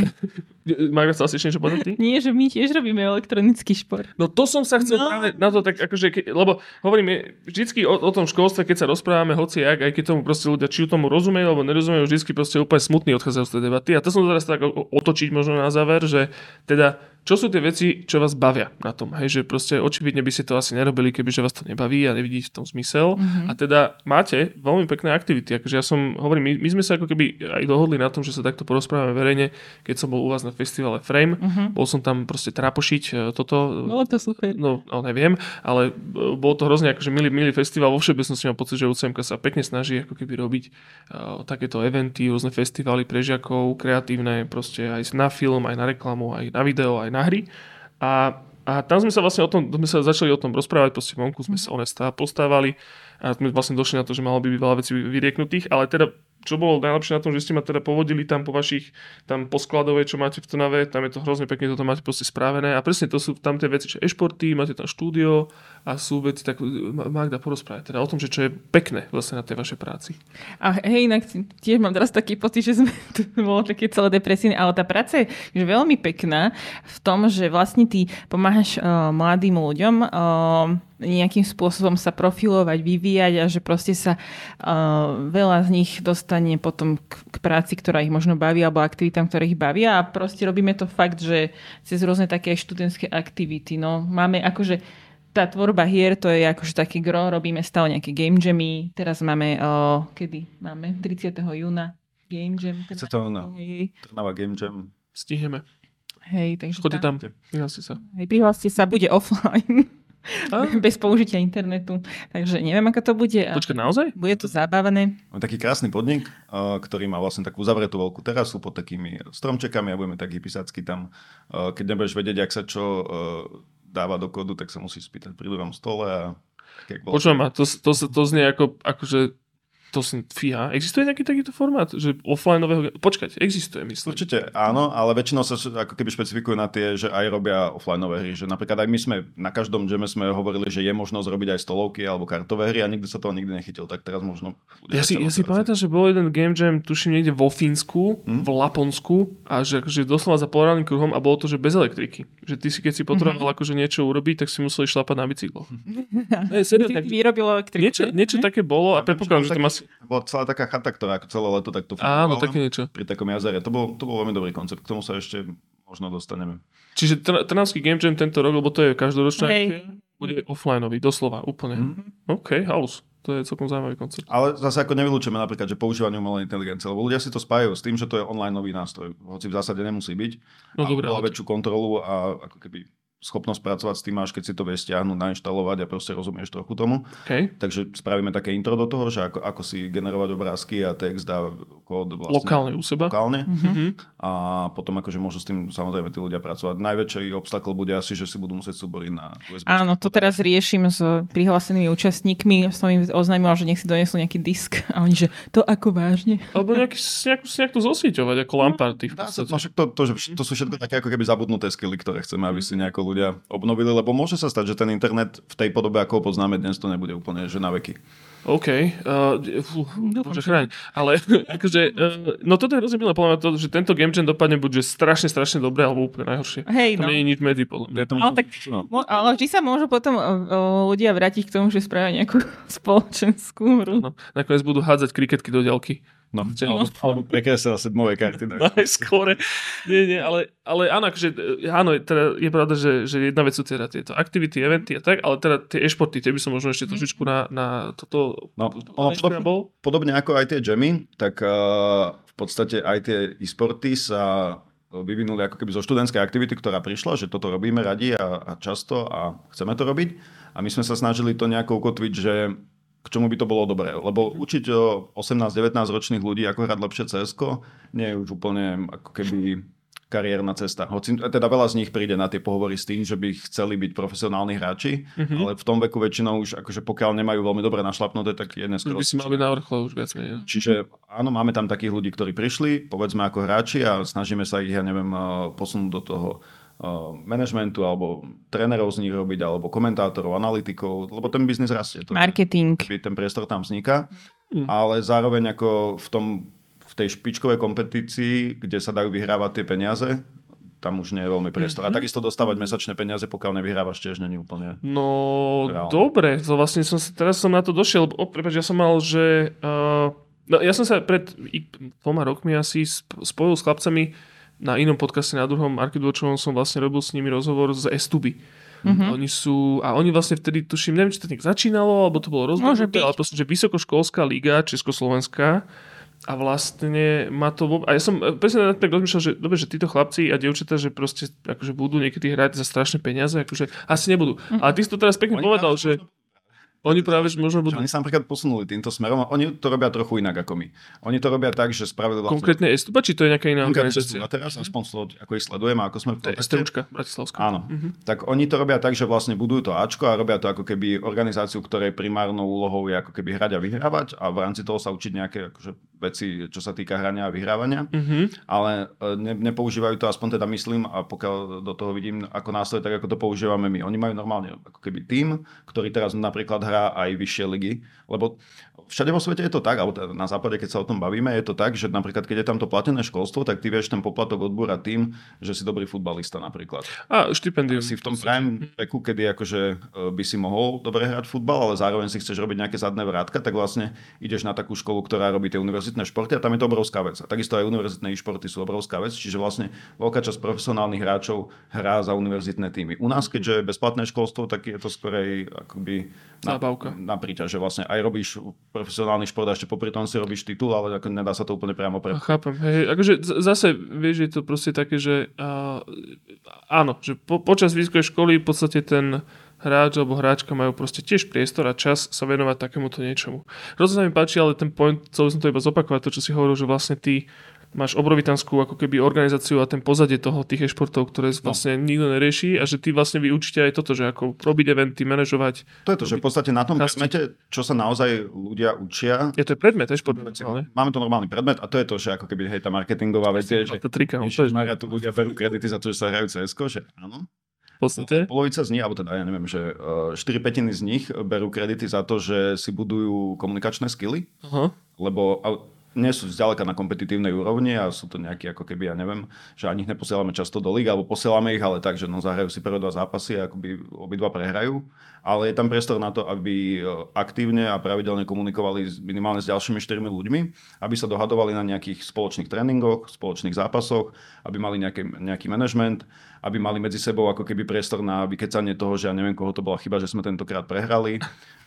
Máš sa asi niečo povedať ty? Nie, že my tiež robíme elektronický šport. No to som sa chcel no. práve na to tak akože, ke, lebo hovorím, vždycky o, o, tom školstve, keď sa rozprávame hoci jak, aj keď tomu proste ľudia, či tomu rozumejú alebo nerozumejú, vždycky proste úplne smutný odchádzajú z tej debaty. A to som teraz tak otočiť možno na záver, že teda čo sú tie veci, čo vás bavia na tom? Hej, že proste očividne by ste to asi nerobili, keby že vás to nebaví a nevidíte v tom zmysel. Mm-hmm. A teda máte veľmi pekné aktivity. Akože ja som, hovorím, my, my sme sa ako keby aj dohodli na tom, že sa takto porozprávame verejne, keď som bol u vás na festivale Frame. Uh-huh. Bol som tam proste trápošiť e, toto. Bolo to super. No, no neviem, ale e, bol to hrozne akože milý, milý festival. Vo všeobecnosti mám pocit, že UCMK sa pekne snaží ako keby robiť uh, takéto eventy, rôzne festivaly pre žiakov, kreatívne, proste aj na film, aj na reklamu, aj na video, aj na hry. A, a tam sme sa vlastne o tom, sme sa začali o tom rozprávať, proste vonku sme sa onestá postávali a sme vlastne došli na to, že malo by byť veľa vecí vyrieknutých, ale teda čo bolo najlepšie na tom, že ste ma teda povodili tam po vašich, tam po skladovej, čo máte v Trnave, tam je to hrozne pekne, toto máte proste správené a presne to sú tam tie veci, že e-športy, máte tam štúdio a sú veci, tak Magda porozprávať teda o tom, že čo je pekné vlastne na tej vašej práci. A hej, inak tiež mám teraz taký pocit, že sme tu bolo také celé depresívne, ale tá práca je že veľmi pekná v tom, že vlastne ty pomáhaš uh, mladým ľuďom uh, nejakým spôsobom sa profilovať, vyvíjať a že proste sa uh, veľa z nich dostane potom k, k práci, ktorá ich možno baví alebo aktivitám, ktoré ich bavia a proste robíme to fakt, že cez rôzne také študentské aktivity. No, máme akože tá tvorba hier, to je akože taký gro, robíme stále nejaké game jammy. Teraz máme, uh, kedy máme? 30. júna game jam. 30. júna. Trnava game jam. Stihneme. Hej, takže Chodte tam, prihláste sa. Hej, prihláste sa, bude offline. Bez použitia internetu. Takže neviem, ako to bude. Počkaj, naozaj? Bude to zábavné. Máme taký krásny podnik, ktorý má vlastne takú uzavretú veľkú terasu pod takými stromčekami a budeme takí písacky tam. Keď nebudeš vedieť, ak sa čo dáva do kódu, tak sa musíš spýtať pri druhom stole a. Počujem ma, to, to, to, to znie ako, akože to som, fíha, existuje nejaký takýto formát, že offlineového, počkať, existuje, myslím. Určite áno, ale väčšinou sa ako keby špecifikujú na tie, že aj robia offlineové hry. Že napríklad aj my sme na každom džeme sme hovorili, že je možnosť robiť aj stolovky alebo kartové hry a nikto sa toho nikdy nechytil, tak teraz možno... Ja si, ja si pamätám, že bol jeden game jam, tuším niekde vo Fínsku, v Laponsku a že akože doslova za polárnym kruhom a bolo to, že bez elektriky. Že ty si, keď si potreboval akože niečo urobiť, tak si museli šlapať na bicyklo. Ne, seriózne, vyrobil elektriku. niečo, niečo také bolo a predpokladám, že to má... Bola celá taká chata, ktorá ako celé leto takto Áno, fungovala také niečo. Pri takom jazere. To bol, to bol veľmi dobrý koncept. K tomu sa ešte možno dostaneme. Čiže Tr- Trnavský Game Jam tento rok, lebo to je každoročná akcia, bude offlineový, doslova, úplne. OK, house. To je celkom zaujímavý koncept. Ale zase ako nevylúčime napríklad, že používanie umelej inteligencie, lebo ľudia si to spájajú s tým, že to je online nový nástroj. Hoci v zásade nemusí byť. No a dobré, ale- väčšiu kontrolu a ako keby schopnosť pracovať s tým máš, keď si to vieš stiahnuť, nainštalovať a proste rozumieš trochu tomu. OK. Takže spravíme také intro do toho, že ako, ako si generovať obrázky a text a kód vlastne Lokálne u seba. lokálne. Mhm. A potom akože môžu s tým samozrejme tí ľudia pracovať. Najväčší obstacle bude asi, že si budú musieť súboriť na USB. Áno, to teraz riešim s prihlásenými účastníkmi. Som im oznámila, že nech si donesú nejaký disk. A oni, že to ako vážne? Alebo nejaký, nejakú, nejakú zosvieťovať, ako lamparty no však to, to, že, to sú všetko také ako keby zabudnuté skily, ktoré chceme, aby si nejako ľudia obnovili, lebo môže sa stať, že ten internet v tej podobe, ako ho poznáme dnes, to nebude úplne že na veky. OK, uh, fú, bože chráň. Ale akože, uh, no toto je hrozne milé, podľa mňa to, že tento game jam dopadne buď že strašne, strašne dobre, alebo úplne najhoršie. Hej, To no. nie je nič medzi, podľa mňa. Ale, tak, No. mo- ale vždy sa môžu potom o, o, ľudia vrátiť k tomu, že spravia nejakú spoločenskú hru. No, nakoniec budú hádzať kriketky do ďalky. No, Čiže- alebo, alebo prekresila sedmové karty. Tak. Najskôr. Nie, nie, ale, ale áno, akože, e, áno, teda je pravda, že, že jedna vec sú teda tieto aktivity, eventy a tak, ale teda tie e-športy, tie by som možno ešte trošičku na, na toto... No, ono ešte bol. Podobne ako aj tie jammy, tak uh, v podstate aj tie e-sporty sa vyvinuli ako keby zo študentskej aktivity, ktorá prišla, že toto robíme radi a, a často a chceme to robiť. A my sme sa snažili to nejako ukotviť, že k čomu by to bolo dobré. Lebo učiť o 18-19 ročných ľudí, ako hrať lepšie cs nie je už úplne ako keby kariérna cesta. Hoci teda veľa z nich príde na tie pohovory s tým, že by chceli byť profesionálni hráči, mm-hmm. ale v tom veku väčšinou už akože pokiaľ nemajú veľmi dobre našlapnuté, tak je neskoro. by si mal byť na vrchole už viac menej. no. Čiže áno, máme tam takých ľudí, ktorí prišli, povedzme ako hráči a snažíme sa ich, ja neviem, posunúť do toho manažmentu alebo trénerov z nich robiť, alebo komentátorov, analytikov, lebo ten biznis rastie. To, Marketing. ten priestor tam vzniká, Mm. ale zároveň ako v tom v tej špičkovej kompetícii, kde sa dajú vyhrávať tie peniaze, tam už nie je veľmi priestor. A takisto dostávať mesačné peniaze, pokiaľ nevyhrávaš, tiež není úplne. No, Reálne. dobre, to vlastne som sa, teraz som na to došiel, lebo, oh, prepáč, ja som mal, že... Uh, no, ja som sa pred dvoma rokmi asi sp- spojil s chlapcami na inom podcaste, na druhom Arkidvočovom som vlastne robil s nimi rozhovor z Estuby. Mm-hmm. Oni sú, a oni vlastne vtedy, tuším, neviem, či to nejak začínalo, alebo to bolo rozhodnuté, ale proste, že vysokoškolská liga Československá a vlastne ma to... A ja som e, presne tak rozmýšľal, že dobre, že títo chlapci a dievčatá, že proste akože budú niekedy hrať za strašné peniaze, akože asi nebudú. Mhm. Ale ty si to teraz pekne Oni povedal, že oni práve, že možno budú oni sa napríklad posunuli týmto smerom a oni to robia trochu inak ako my. Oni to robia tak, že spravili vlastne konkrétne Estupa, či to je nejaká iná organizácia? a teraz, aspoň z toho, ako ich sledujeme, ako sme To je. STUčka, Bratislavská. Áno. Tak oni to robia tak, že vlastne budujú to Ačko a robia to ako keby organizáciu, ktorej primárnou úlohou je ako keby hrať a vyhrávať a v rámci toho sa učiť nejaké akože, veci, čo sa týka hrania a vyhrávania. Mhm. Ale e, ne, nepoužívajú to, aspoň teda myslím, a pokiaľ do toho vidím ako nástroj, tak ako to používame my. Oni majú normálne ako keby tým, ktorý teraz napríklad hrá aj vyššie ligy, lebo všade vo svete je to tak, alebo teda na západe, keď sa o tom bavíme, je to tak, že napríklad keď je tam to platené školstvo, tak ty vieš ten poplatok odbúrať tým, že si dobrý futbalista napríklad. A štipendium. Si v tom prime veku, kedy akože e, by si mohol dobre hrať futbal, ale zároveň si chceš robiť nejaké zadné vrátka, tak vlastne ideš na takú školu, ktorá robí tie univerzitné športy a tam je to obrovská vec. A takisto aj univerzitné športy sú obrovská vec, čiže vlastne veľká časť profesionálnych hráčov hrá za univerzitné týmy. U nás, keďže je bezplatné školstvo, tak je to skorej akoby na, Zábavka. na príťaž, že vlastne aj robíš profesionálny šport a ešte popri tom si robíš titul, ale ako nedá sa to úplne priamo pre... A chápem. Hej, akože zase, vieš, je to proste také, že uh, áno, že po, počas výškovej školy v podstate ten hráč alebo hráčka majú proste tiež priestor a čas sa venovať takémuto niečomu. Rozhodne mi páči, ale ten point, chcel som to iba zopakovať, to, čo si hovoril, že vlastne ty máš obrovitanskú ako keby organizáciu a ten pozadie toho tých e-športov, ktoré No. vlastne nikto nerieši a že ty vlastne vy učíte aj toto, že ako robiť eventy, manažovať. To je to, že v podstate na tom Casting. predmete, čo sa naozaj ľudia učia, Je to je predmet, e-šport. Ale... máme to normálny predmet a to je to, že ako keby hej, tá marketingová vec je, že To trika, no, to je Ježišmarja, tu ľudia berú kredity za to, že sa hrajú cs že áno. v podstate. Polovica z nich, alebo teda ja neviem, že 4 petiny z nich berú kredity za to, že si budujú komunikačné skily, Aha. lebo nie sú zďaleka na kompetitívnej úrovni a sú to nejaké ako keby, ja neviem, že ani ich neposielame často do líg, alebo posielame ich, ale tak, že no, zahrajú si prvé dva zápasy a akoby obidva prehrajú. Ale je tam priestor na to, aby e, aktívne a pravidelne komunikovali minimálne s ďalšími štyrmi ľuďmi, aby sa dohadovali na nejakých spoločných tréningoch, spoločných zápasoch, aby mali nejaký, nejaký manažment, aby mali medzi sebou ako keby priestor na vykecanie toho, že ja neviem, koho to bola chyba, že sme tentokrát prehrali.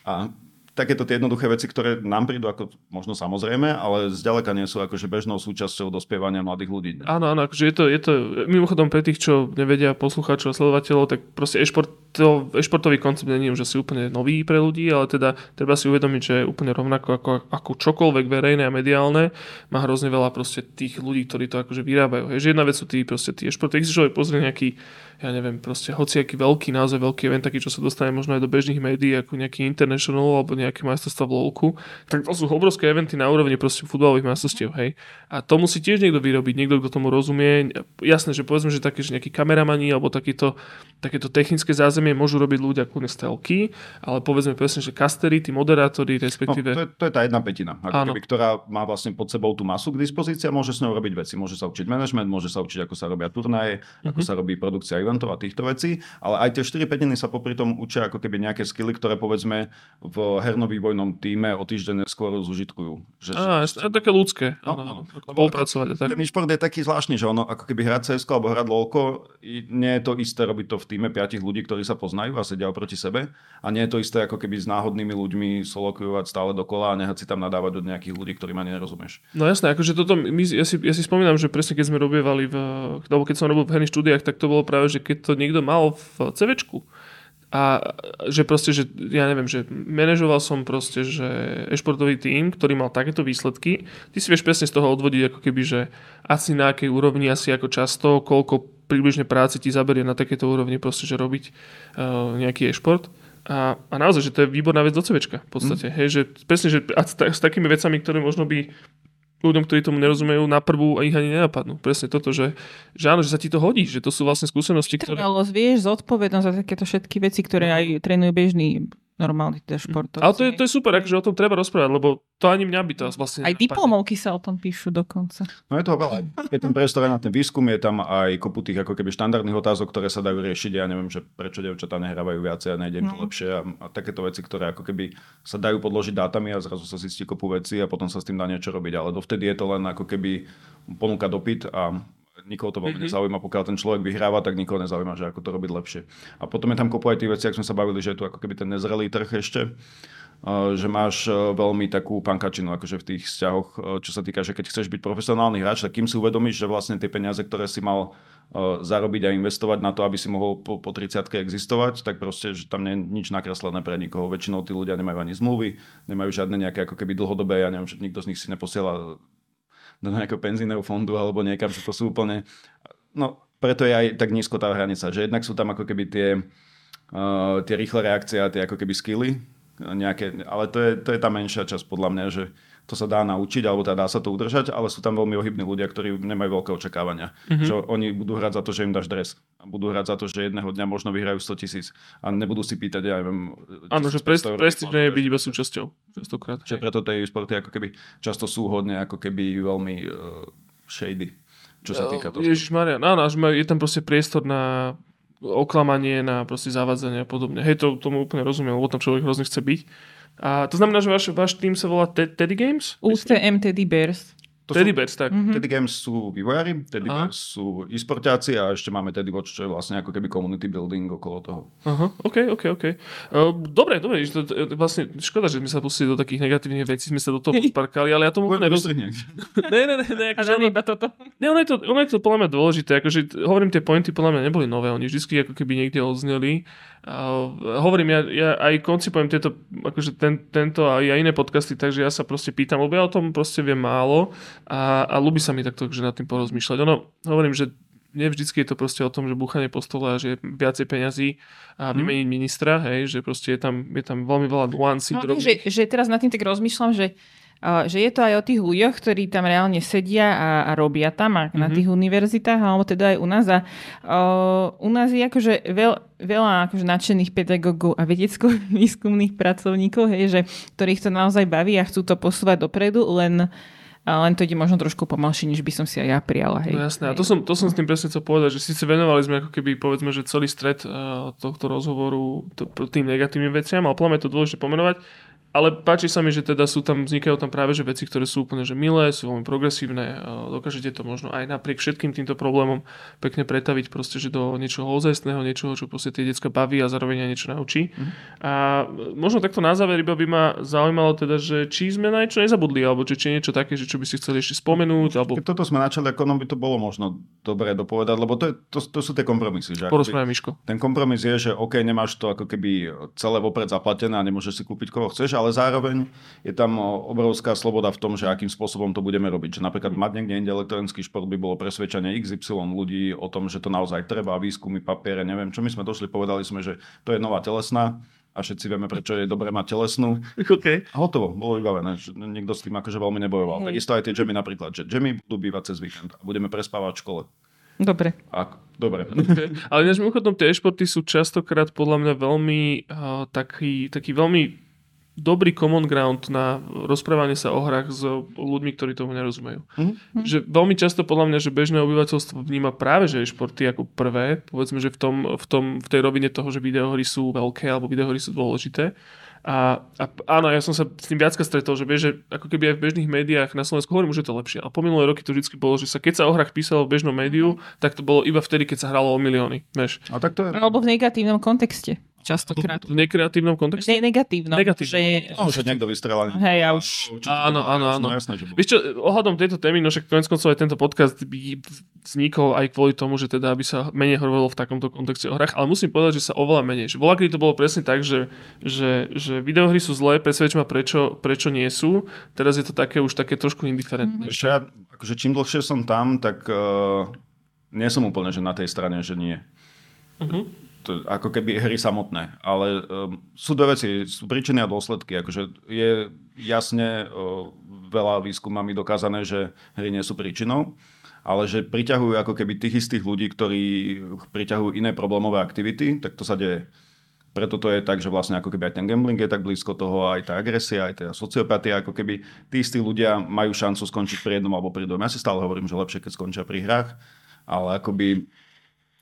A takéto tie jednoduché veci, ktoré nám prídu ako možno samozrejme, ale zďaleka nie sú akože bežnou súčasťou dospievania mladých ľudí. Áno, áno, akože je to, je to, mimochodom pre tých, čo nevedia poslucháčov a sledovateľov, tak proste e-šport, to, e-športový koncept není už asi úplne nový pre ľudí, ale teda treba si uvedomiť, že úplne rovnako ako, ako čokoľvek verejné a mediálne, má hrozne veľa proste tých ľudí, ktorí to akože vyrábajú. Hej, že jedna vec sú tí, proste tí e-športy, keď si človek pozrie nejaký, ja neviem, proste hociaký veľký, naozaj veľký event, taký, čo sa dostane možno aj do bežných médií, ako nejaký International alebo nejaké majstrovstvá v LOLku, tak to sú obrovské eventy na úrovni proste futbalových majstrovstiev, hej. A to musí tiež niekto vyrobiť, niekto, kto tomu rozumie. Jasné, že povedzme, že také, že nejakí kameramani alebo takýto, takéto technické zázemie môžu robiť ľudia kľudne z telky, ale povedzme presne, že castery, tí moderátori, No, respektíve... to, je, to je tá jedna petina, ako keby, ktorá má vlastne pod sebou tú masu k dispozícii a môže s ňou robiť veci. Môže sa učiť management, môže sa učiť, ako sa robia turnaje, ako Mhm. sa robí produkcia eventov a týchto vecí, ale aj tie 4 petiny sa popri tom učia ako keby nejaké skily, ktoré povedzme v hernovývojnom týme o týždeň skôr zužitkujú. Že, Á, jasné, také ľudské. No, Áno, Spolupracovať tak. Ten šport je taký zvláštny, že ono ako keby hrať CS alebo hrať LOLko, nie je to isté robiť to v týme piatich ľudí, ktorí sa poznajú a sedia oproti sebe. A nie je to isté ako keby s náhodnými ľuďmi solokujovať stále dokola a nehať si tam nadávať od nejakých ľudí, ktorým ani nerozumieš. No jasné, akože toto, my, ja, si, ja si spomínam, že presne keď sme robievali, v, alebo keď som robil v herných štúdiách, tak to bolo práve, že keď to niekto mal v CVčku, a že proste, že ja neviem, že manažoval som proste, že e-športový tím, ktorý mal takéto výsledky, ty si vieš presne z toho odvodiť ako keby, že asi na akej úrovni, asi ako často, koľko približne práce ti zaberie na takéto úrovni proste, že robiť uh, nejaký e-šport. A, a naozaj, že to je výborná vec do CVčka v podstate. Mm. Hej, že presne, že a s, ta- s takými vecami, ktoré možno by ľuďom, ktorí tomu nerozumejú, na prvú ich ani nenapadnú. Presne toto, že, že áno, že sa ti to hodí, že to sú vlastne skúsenosti, ktoré... Vytrvalosť, vieš, zodpovednosť za takéto všetky veci, ktoré aj trénujú bežný normálny teda športovci. Ale to je, to je super, akože o tom treba rozprávať, lebo to ani mňa by to vlastne... Aj diplomovky sa o tom píšu dokonca. No je toho veľa. Je tam priestor aj na ten výskum, je tam aj kopu tých ako keby štandardných otázok, ktoré sa dajú riešiť. Ja neviem, že prečo devčatá nehrávajú viacej a nejde im to No. lepšie. A, a takéto veci, ktoré ako keby sa dajú podložiť dátami a zrazu sa zistí kopu veci a potom sa s tým dá niečo robiť. Ale dovtedy je to len ako keby ponúka dopyt a nikoho to veľmi Mhm. nezaujíma, pokiaľ ten človek vyhráva, tak nikoho nezaujíma, že ako to robiť lepšie. A potom je tam kopu aj tých vecí, ako sme sa bavili, že je tu ako keby ten nezrelý trh ešte, Uh, že máš uh, veľmi takú pankačinu akože v tých vzťahoch, uh, čo sa týka, že keď chceš byť profesionálny hráč, tak kým si uvedomíš, že vlastne tie peniaze, ktoré si mal zarobiť a investovať na to, aby si mohol po, po 30 existovať, tak proste, že tam nie je nič nakreslené pre nikoho. Väčšinou tí ľudia nemajú ani zmluvy, nemajú žiadne nejaké ako keby dlhodobé, ja neviem, že nikto z nich si neposiela do nejakého penzijného fondu alebo niekam, že to sú úplne... No, preto je aj tak nízko tá hranica, že jednak sú tam ako keby tie, uh, tie rýchle reakcie a tie ako keby skilly, nejaké, ale to je, to je tá menšia časť podľa mňa, že to sa dá naučiť, alebo teda dá sa to udržať, ale sú tam veľmi ohybní ľudia, ktorí nemajú veľké očakávania. Mm-hmm. Že oni budú hrať za to, že im dáš dres. A budú hrať za to, že jedného dňa možno vyhrajú 100 tisíc. A nebudú si pýtať, ja neviem... Áno, že 1500 prest, eur. prestíž je byť iba súčasťou. Častokrát. Čiže preto tie sporty ako keby často sú hodne ako keby veľmi uh, shady, čo sa týka toho. Ježiš Maria, áno, majú- je tam proste priestor na oklamanie, na proste zavádzanie a podobne. Hej, to, tomu úplne rozumiem, lebo tam človek hrozne chce byť. A to znamená, že váš, váš tým sa volá Te- Teddy Games? UCM Teddy Bears. To Teddy Bears, tak. Mhm. Teddy Games sú vývojári, Teddy Aha. Bears sú e-sportiaci a ešte máme Teddy Watch, čo je vlastne ako keby community building okolo toho. Aha, OK, OK, OK. Uh, dobre, dobre, že to, vlastne škoda, že sme sa pustili do takých negatívnych vecí, sme sa do toho sparkali, ale ja tomu úplne rozumiem. Ne, ne, ne, ne, akože že ono, iba toto. ne, ono, je to, ono je to podľa mňa dôležité, akože hovorím, tie pointy podľa mňa neboli nové, oni vždy ako keby niekde odzneli. Uh, hovorím, ja, ja aj koncipujem tieto, akože ten, tento a aj iné podcasty, takže ja sa proste pýtam, lebo ja o tom proste viem málo a, a ľúbi sa mi takto, že nad tým porozmýšľať. Ono, hovorím, že nie vždycky je to proste o tom, že búchanie po stole a že je viacej peňazí a vymeniť ministra, hej, že proste je tam, je tam veľmi veľa nuancí. No, drobných. že, že teraz nad tým tak rozmýšľam, že, že je to aj o tých ľuďoch, ktorí tam reálne sedia a, a robia tam a na Mhm. tých univerzitách, alebo teda aj u nás. A uh, u nás je akože veľ, veľa akože nadšených pedagógov a vedecko-výskumných pracovníkov, hej, že, ktorých to naozaj baví a chcú to posúvať dopredu, len a len to ide možno trošku pomalšie, než by som si aj ja prijala. Hej. No jasné, a to som, to som s tým presne chcel povedať, že síce venovali sme ako keby, povedzme, že celý stred uh, tohto rozhovoru to, tým negatívnym veciam, ale podľa to dôležité pomenovať, ale páči sa mi, že teda sú tam, vznikajú tam práve že veci, ktoré sú úplne že milé, sú veľmi progresívne, dokážete to možno aj napriek všetkým týmto problémom pekne pretaviť proste, že do niečoho ozajstného, niečoho, čo proste tie decka baví a zároveň aj niečo naučí. Mhm. A možno takto na záver iba by ma zaujímalo teda, že či sme na niečo nezabudli, alebo či, či je niečo také, že čo by ste chceli ešte spomenúť, alebo Keď toto sme načali, ako no by to bolo možno dobre dopovedať, lebo to, je, to, to sú tie kompromisy. Že porozprávame Miško. ten kompromis je, že OK, nemáš to ako keby celé vopred zaplatené a nemôžeš si kúpiť koho chceš, ale zároveň je tam obrovská sloboda v tom, že akým spôsobom to budeme robiť. Že napríklad mať niekde inde elektronický šport by bolo presvedčenie XY ľudí o tom, že to naozaj treba, výskumy, papiere, neviem čo. My sme došli, povedali sme, že to je nová telesná a všetci vieme, prečo je dobré mať telesnú. Okay. A hotovo, bolo vybavené. Nikto s tým akože veľmi nebojoval. Hej. Takisto aj tie džemy napríklad, že džemy budú bývať cez víkend a budeme prespávať v škole. Dobre. A, dobre. Okay. Ale ináč mimochodom tie e-športy sú častokrát podľa mňa veľmi uh, taký, taký veľmi dobrý common ground na rozprávanie sa o hrách s ľuďmi, ktorí tomu nerozumejú. Mhm. Že veľmi často podľa mňa, že bežné obyvateľstvo vníma práve že e-športy ako prvé, povedzme, že v, tom, v, tom, v tej rovine toho, že videohry sú veľké alebo videohry sú dôležité. A, a áno, ja som sa s tým viacka stretol, že vieš, že ako keby aj v bežných médiách na Slovensku hovorím, že je to lepšie. Ale po minulé roky to vždy bolo, že sa keď sa o hrách písalo v bežnom médiu, tak to bolo iba vtedy, keď sa hralo o milióny. Vieš. A tak to je... Alebo v negatívnom kontexte. Častokrát. V nekreatívnom kontexte? Ne, negatívnom. Negatívnom. Že, No, že niekto vystrelá. hej, ja už... Áno, áno, áno. No, jasné, že bolo. Vieš čo, ohľadom tejto témy, no však konec koncov aj tento podcast by vznikol aj kvôli tomu, že teda aby sa menej hovorilo v takomto kontexte o hrách, ale musím povedať, že sa oveľa menej. Že bola, kedy to bolo presne tak, že, že, že videohry sú zlé, presvedč ma prečo, prečo nie sú. Teraz je to také už také trošku indiferentné. Ešte ja, akože čím dlhšie som tam, tak uh, nie som úplne že na tej strane, že nie. Mhm. To, ako keby hry samotné. Ale um, sú dve veci, sú príčiny a dôsledky. Akože je jasne uh, veľa výskumami dokázané, že hry nie sú príčinou, ale že priťahujú ako keby tých istých ľudí, ktorí priťahujú iné problémové aktivity, tak to sa deje. Preto to je tak, že vlastne ako keby aj ten gambling je tak blízko toho, aj tá agresia, aj tá sociopatia, ako keby tí istí ľudia majú šancu skončiť pri jednom alebo pri druhom. Ja si stále hovorím, že lepšie, keď skončia pri hrách, ale akoby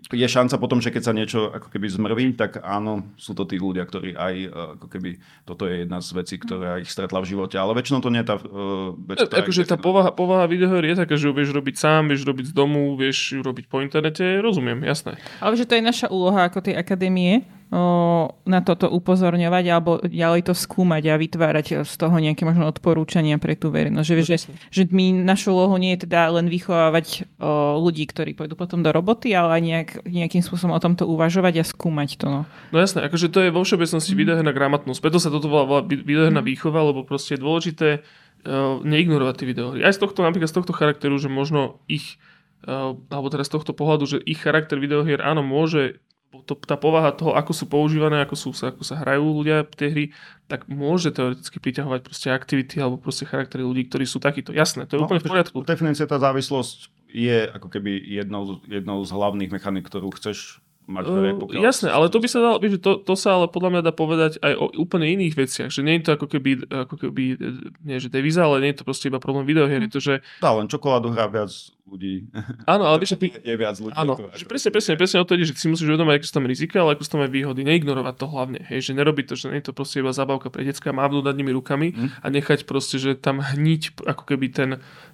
je šanca potom, že keď sa niečo ako keby zmrví, tak áno, sú to tí ľudia, ktorí aj e, ako keby, toto je jedna z vecí, ktorá ich stretla v živote, ale väčšinou to nie je tá uh, vec, ktorá Akože tá povaha, povaha videoher je taká, že ju vieš robiť sám, vieš robiť z domu, vieš ju robiť po internete, rozumiem, jasné. Ale že to je naša úloha ako tej akadémie na toto upozorňovať alebo ďalej to skúmať a vytvárať z toho nejaké možno odporúčania pre tú verejnosť. Že, že, že my našu úlohu nie je teda len vychovávať o, ľudí, ktorí pôjdu potom do roboty, ale aj nejak, nejakým spôsobom o tomto uvažovať a skúmať to. No. No jasné, akože to je vo všeobecnosti mm. videoherná gramotnosť. Preto sa toto volá, volá videoherná mm. výchova, lebo proste je dôležité uh, neignorovať tie videohry. Aj z tohto, napríklad z tohto charakteru, že možno ich, uh, alebo teraz z tohto pohľadu, že ich charakter videohier áno môže to, tá povaha toho, ako sú používané, ako, sú, ako sa hrajú ľudia tej hry, tak môže teoreticky priťahovať proste aktivity alebo proste charaktery ľudí, ktorí sú takíto. Jasné, to je no, úplne v poriadku. Definícia tá závislosť je ako keby jednou, jednou z hlavných mechanik, ktorú chceš mať Uh, pokiaľ... jasné, ale to by sa dalo, vieš, že to, to sa ale podľa mňa dá povedať aj o úplne iných veciach, že nie je to ako keby, ako keby nie že devíza, ale nie je to proste iba problém videohier, je to, že Dá, len čokoládu hrá viac ľudí. áno, ale vieš, je viac ľudí. Áno, ako- že presne, presne, presne o to ide, že ty si musíš uvedomať, aké sú tam rizika, ale ako sú tam aj výhody. Neignorovať to hlavne, hej, že nerobiť to, že nie je to proste iba zabavka pre decka, mávnuť nad nimi rukami Hm. a nechať proste, že tam hniť ako keby ten,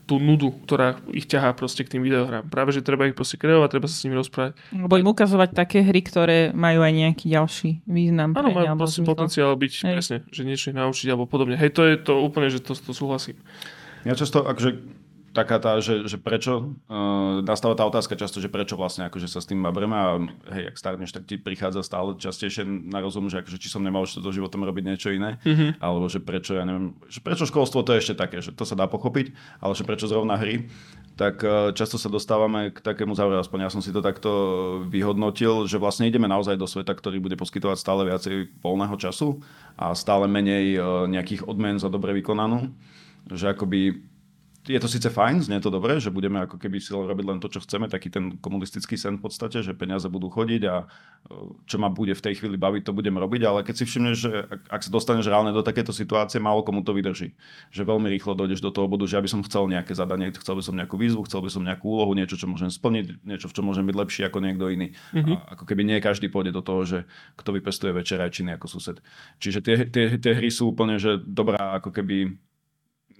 tú nudu, ktorá ich ťahá proste k tým videohrám. Práve, že treba ich proste kreovať, treba sa s nimi rozprávať. Alebo im ukazovať také hry, ktoré majú aj nejaký ďalší význam. Áno, majú zmysel. potenciál byť, Hej. presne, že niečo ich naučiť alebo podobne. Hej, to je to úplne, že to, to súhlasím. Ja často, akože taká tá, že, že prečo, uh, nastáva tá otázka často, že prečo vlastne akože sa s tým babreme a hej, ak starneš, tak ti prichádza stále častejšie na rozum, že akože či som nemal ešte do životom robiť niečo iné, mm-hmm. alebo že prečo, ja neviem, že prečo školstvo to je ešte také, že to sa dá pochopiť, ale že prečo zrovna hry, tak uh, často sa dostávame k takému záveru, aspoň ja som si to takto vyhodnotil, že vlastne ideme naozaj do sveta, ktorý bude poskytovať stále viacej voľného času a stále menej uh, nejakých odmen za dobre vykonanú, že akoby je to síce fajn, znie to dobre, že budeme ako keby si robiť len to, čo chceme, taký ten komunistický sen v podstate, že peniaze budú chodiť a e, čo ma bude v tej chvíli baviť, to budem robiť, ale keď si všimneš, že ak, ak sa dostaneš reálne do takéto situácie, málo komu to vydrží. Že veľmi rýchlo dojdeš do toho bodu, že ja by som chcel nejaké zadanie, chcel by som nejakú výzvu, chcel by som nejakú úlohu, niečo, čo môžem splniť, niečo, v čom môžem byť lepší ako niekto iný. Mm-hmm. A ako keby nie každý pôjde do toho, že kto vypestuje večerajčiny ako sused. Čiže tie, tie, tie hry sú úplne, že dobrá ako keby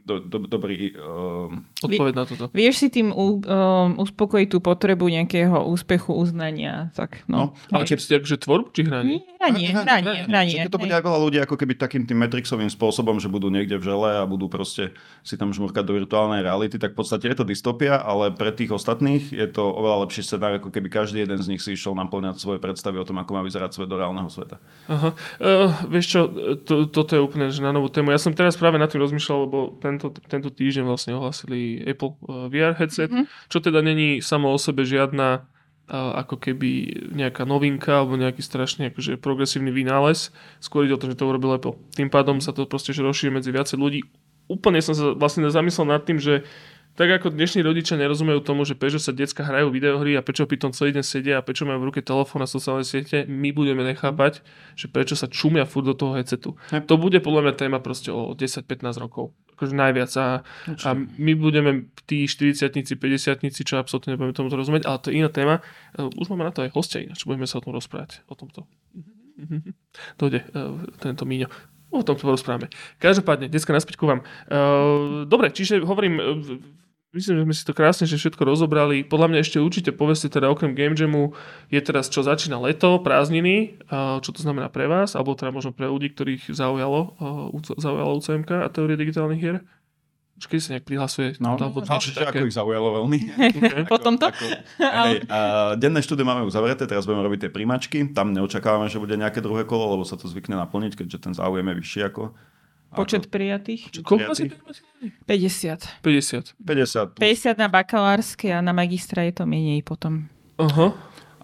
do, do, dobrý uh, Odpoveď na toto. Vieš si tým u, um, uspokojiť tú potrebu nejakého úspechu, uznania. Tak, no. No, Ale keď ste akože tvorbu či hranie? Hranie, hranie, hranie. To bude aj veľa ľudí ako keby takým tým Matrixovým spôsobom, že budú niekde v žele a budú proste si tam žmurkať do virtuálnej reality, tak v podstate je to dystopia, ale pre tých ostatných je to oveľa lepší scenár, ako keby každý jeden z nich si išiel naplňať svoje predstavy o tom, ako má vyzerať svet do reálneho sveta. Aha. Uh, vieš čo, to, toto je úplne že na novú tému. Ja som teraz práve nad tým rozmýšľal, lebo tento, tento týždeň vlastne ohlasili Apple uh, VR headset, mm-hmm. čo teda není samo o sebe žiadna uh, ako keby nejaká novinka alebo nejaký strašne akože progresívny vynález. Skôr ide o to, že to urobil Apple. Tým pádom sa to proste rozšíri medzi viacej ľudí. Úplne som sa vlastne zamyslel nad tým, že tak ako dnešní rodičia nerozumejú tomu, že prečo sa decka hrajú videohry a prečo pri tom celý deň sedia a prečo majú v ruke telefón a sociálne siete, my budeme nechápať, že prečo sa čumia furt do toho headsetu. Hej. To bude podľa mňa téma proste o 10-15 rokov. Akože najviac. A, a my budeme tí 40 50 čo absolútne nebudeme tomuto rozumieť, ale to je iná téma. Uh, Už máme na to aj hostia ináč, budeme sa o tom rozprávať. O tomto. Dojde uh, tento Míňo. O tom to porozprávame. Každopádne, dneska naspäť ku vám. Uh, dobre, čiže hovorím, myslím, že sme si to krásne, že všetko rozobrali. Podľa mňa ešte určite povedzte teda okrem Game Jamu je teraz čo začína leto, prázdniny, čo to znamená pre vás, alebo teda možno pre ľudí, ktorých zaujalo, zaujalo UCMK a teórie digitálnych hier. Už keď sa nejak prihlasuje, No, alebo no, že také. ako ich zaujalo veľmi. Okay. Po tomto? Ako, hej, a denné štúdie máme uzavreté, teraz budeme robiť tie príjmačky. Tam neočakávame, že bude nejaké druhé kolo, lebo sa to zvykne naplniť, keďže ten záujem je vyšší ako... Počet prijatých? Koľko asi? 50. 50. 50 plus 50 na bakalárske a na magistra je to menej potom. Aha.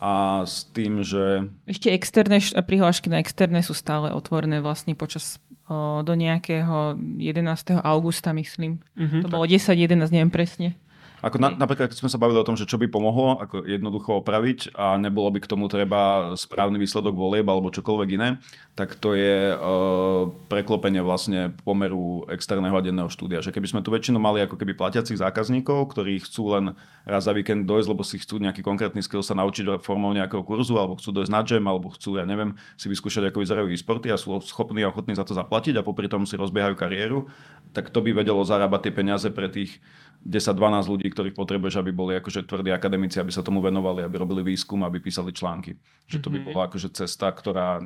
a s tým, že Ešte externé, š- prihlášky na externé sú stále otvorené vlastne počas o, do nejakého 11. augusta, myslím. Mhm. To bolo 10-11, neviem presne. Ako na, napríklad, keď sme sa bavili o tom, že čo by pomohlo, ako jednoducho opraviť a nebolo by k tomu treba správny výsledok volieb alebo čokoľvek iné, tak to je uh, preklopenie vlastne pomeru externého a denného štúdia. Že keby sme tu väčšinu mali ako keby platiacich zákazníkov, ktorí chcú len raz za víkend dojsť, lebo si chcú nejaký konkrétny skill sa naučiť formou nejakého kurzu, alebo chcú dojsť na jam, alebo chcú, ja neviem, si vyskúšať, ako vyzerajú e-sporty a sú schopní a ochotní za to zaplatiť a popri tom si rozbiehajú kariéru, tak to by vedelo zarábať tie peniaze pre tých 10-12 ľudí, ktorých potrebuješ, aby boli akože tvrdí akademici, aby sa tomu venovali, aby robili výskum, aby písali články. Že to by Mhm. bola akože cesta, ktorá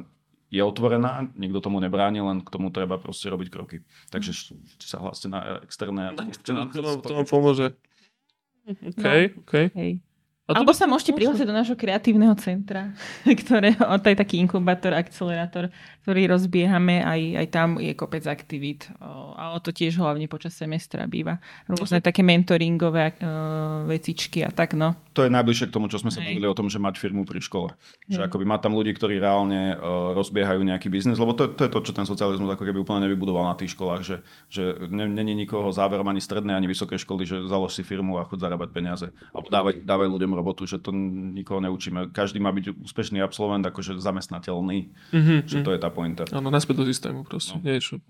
je otvorená, nikto tomu nebráni, len k tomu treba proste robiť kroky. Takže š- sa hláste na externé... To, to, vám- to vám pomôže. OK, OK. Hej. A Alebo sa môžete prihlásiť do nášho kreatívneho centra, ktoré, to je taký inkubátor, akcelerátor, ktorý rozbiehame, aj, aj tam je kopec aktivít, o, ale to tiež hlavne počas semestra býva. Rôzne také mentoringové uh, vecičky a tak, no. To je najbližšie k tomu, čo sme sa bavili o tom, že mať firmu pri škole. Že Hej. akoby mať tam ľudí, ktorí reálne uh, rozbiehajú nejaký biznis, lebo to, to je to, čo ten socializmus ako keby úplne nevybudoval na tých školách, že, že ne- není nikoho záverom ani strednej, ani vysokej školy, že založ si firmu a chod zarábať peniaze. Alebo dávaj, dávaj ľuďom robotu, že to nikoho neučíme. Každý má byť úspešný absolvent, akože zamestnateľný, Mhm, že to je tá pointa. Áno, naspäť do systému proste. No. Niečo.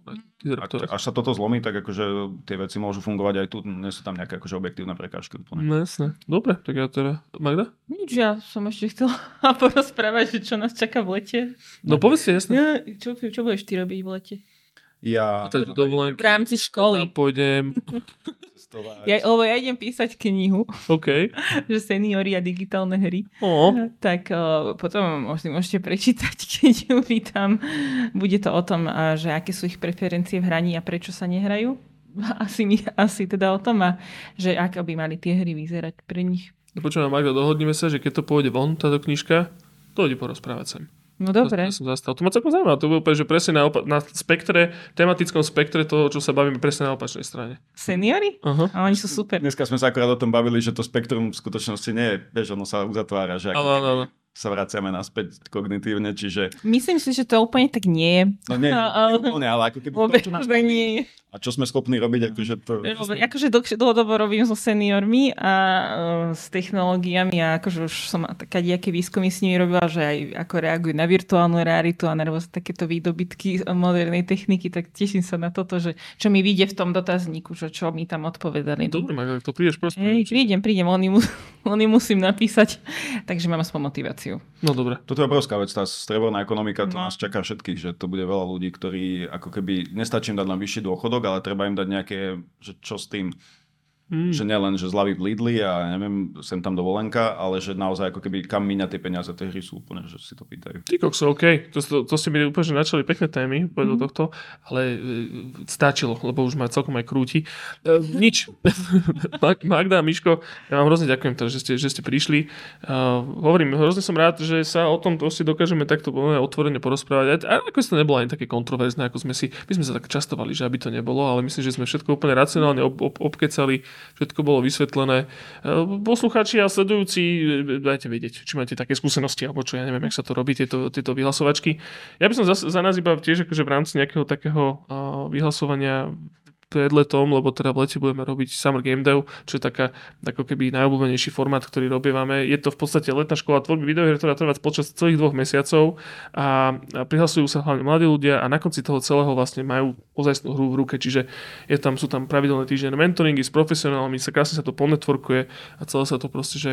Ak, až sa toto zlomí, tak akože tie veci môžu fungovať aj tu, nie sú tam nejaké akože objektívne prekážky. Úplne. No jasné. Dobre, tak ja teda... Magda? Nič, ja som ešte chcela porozprávať, že čo nás čaká v lete. No povedzte, jasné. Ja, čo, čo budeš ty robiť v lete? Ja A teda dovolenky. V rámci školy. Pôjdem. cestovať. Ja, lebo ja idem písať knihu, OK. že seniori a digitálne hry. O, Tak uh, potom si môžete prečítať, keď ju vítam. Bude to o tom, uh, že aké sú ich preferencie v hraní a prečo sa nehrajú. Asi, mi, asi teda o tom a že ako by mali tie hry vyzerať pre nich. No počúvam, Magda, dohodneme sa, že keď to pôjde von, táto knižka, to ide porozprávať sem. No dobre. To, to som zastal. To ma celkom zaujímavé. To bolo úplne, že presne na, opa- na spektre, tematickom spektre toho, čo sa bavíme presne na opačnej strane. Seniory? Aha. A oni sú super. Dneska sme sa akorát o tom bavili, že to spektrum v skutočnosti nie je, vieš, ono sa uzatvára, že Áno, ako áno, áno. Sa vraciame naspäť kognitívne, čiže Myslím si, že to úplne tak nie je. no nie, úplne, ale ako keby Vôbec to, čo nás, to nie je. a čo sme schopní robiť, akože to... Akože dlhodobo robím so seniormi a uh, s technológiami a akože už som taká nejaké výskumy s nimi robila, že aj ako reagujú na virtuálnu realitu a na rôzne takéto výdobytky modernej techniky, tak teším sa na toto, že čo mi vyjde v tom dotazníku, čo, čo mi tam odpovedali. Dobre, Magda, to prídeš proste. Hej, prídem, prídem, oni, mu, oni musím napísať, takže mám aspoň motiváciu. No dobre. Toto je obrovská vec, tá streborná ekonomika, to No. nás čaká všetkých, že to bude veľa ľudí, ktorí ako keby nestačí im dať len vyšší dôchodok, ale treba im dať nejaké, že čo s tým, Mm. že nielen, že zľavy v Lidli a neviem, sem tam dovolenka, ale že naozaj ako keby kam míňa tie peniaze, tie hry sú úplne, že si to pýtajú. Ty kokso, OK. To, to, to ste mi úplne načali pekné témy mm. do tohto, ale e, stačilo, lebo už ma celkom aj krúti. E, nič. Mag- Magda Miško, ja vám hrozne ďakujem, teda, že, ste, že ste prišli. Uh, hovorím, hrozne som rád, že sa o tom proste dokážeme takto otvorene porozprávať. A ako to nebolo ani také kontroverzné, ako sme si, my sme sa tak častovali, že aby to nebolo, ale myslím, že sme všetko úplne racionálne ob, ob, obkecali, všetko bolo vysvetlené. Uh, poslucháči a sledujúci, e, dajte vedieť, či máte také skúsenosti, alebo čo, ja neviem, jak sa to robí, tieto, tieto vyhlasovačky. Ja by som za, za nás iba tiež akože v rámci nejakého takého uh, vyhlasovania pred letom, lebo teda v lete budeme robiť Summer Game Dev, čo je taká ako keby najobľúbenejší formát, ktorý robievame. Je to v podstate letná škola tvorby videohier, ktorá trvá počas celých dvoch mesiacov a, a prihlasujú sa hlavne mladí ľudia a na konci toho celého vlastne majú ozajstnú hru v ruke, čiže je tam, sú tam pravidelné týždenné mentoringy s profesionálmi, sa krásne sa to ponetworkuje a celé sa to proste, že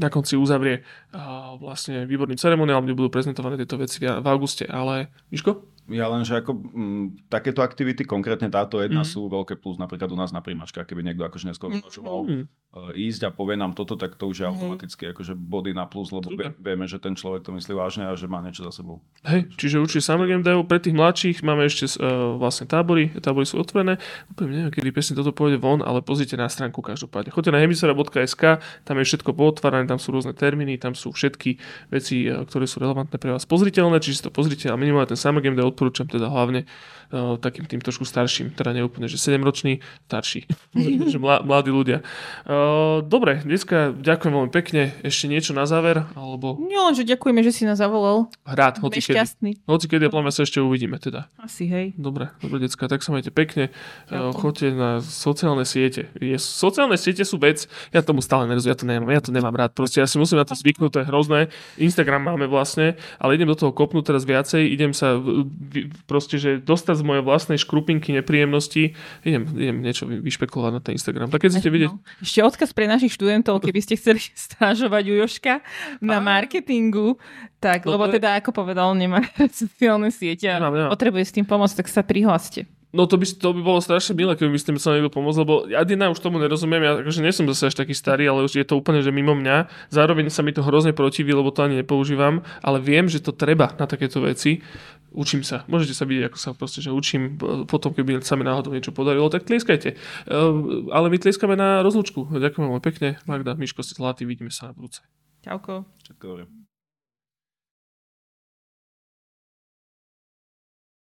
na konci uzavrie a vlastne výborný ceremoniál, kde budú prezentované tieto veci v auguste, ale Miško? Ja len, že ako m, takéto aktivity, konkrétne táto jedna, mm. sú veľké plus napríklad u nás na príjmačkách, keby niekto akože neskôr Mm. e, ísť a povie nám toto, tak to už je Mhm. automaticky akože body na plus, lebo Super. vie- vieme, že ten človek to myslí vážne a že má niečo za sebou. Hej, čiže určite Summer Game Dev, pre tých mladších máme ešte uh, vlastne tábory, tábory sú otvorené, úplne neviem, kedy presne toto pôjde von, ale pozrite na stránku každopádne. Choďte na hemisfera.sk, tam je všetko pootvárané, tam sú rôzne termíny, tam sú všetky veci, eh, ktoré sú relevantné pre vás pozriteľné, čiže si to pozrite a minimálne ten Summer Game Dev preporučam te da hlavne uh, takým tým trošku starším, teda neúplne, že 7-ročný, starší, že mla, mladí ľudia. Uh, dobre, dneska ďakujem veľmi pekne, ešte niečo na záver, alebo Nie len, že ďakujeme, že si nás zavolal. Sme hoci kedy. šťastní. Hoci kedy, a pláme sa ešte uvidíme teda. Asi, hej. Dobre, dobre, decka, tak sa majte pekne. Ďakujem. Uh, Choďte na sociálne siete. Je, sociálne siete sú vec, ja tomu stále nerozumiem, ja to nemám, ja to nemám rád. Proste ja si musím na to zvyknúť, to je hrozné. Instagram máme vlastne, ale idem do toho kopnúť teraz viacej, idem sa proste, že dostať z mojej vlastnej škrupinky nepríjemnosti, idem, idem niečo vy- vyšpekulovať na ten Instagram. Tak keď chcete vidieť, No. Ešte odkaz pre našich študentov, keby ste chceli stážovať u Joška na Á. marketingu, tak, No lebo je- teda, ako povedal, nemá sociálne siete a Nemám, nemám. potrebuje s tým pomôcť, tak sa prihláste. No to by, to by bolo strašne milé, keby by ste mi chcel niekto pomôcť, lebo ja jedna už tomu nerozumiem, ja akože nie som zase až taký starý, ale už je to úplne, že mimo mňa. Zároveň sa mi to hrozne protiví, lebo to ani nepoužívam, ale viem, že to treba na takéto veci. Učím sa. Môžete sa vidieť, ako sa proste, že učím. Potom, keby sa mi náhodou niečo podarilo, tak tlieskajte. Uh, ale my tlieskame na rozlúčku. Ďakujem veľmi pekne. Magda, Miško, ste zlatý, vidíme sa na budúce. Čauko.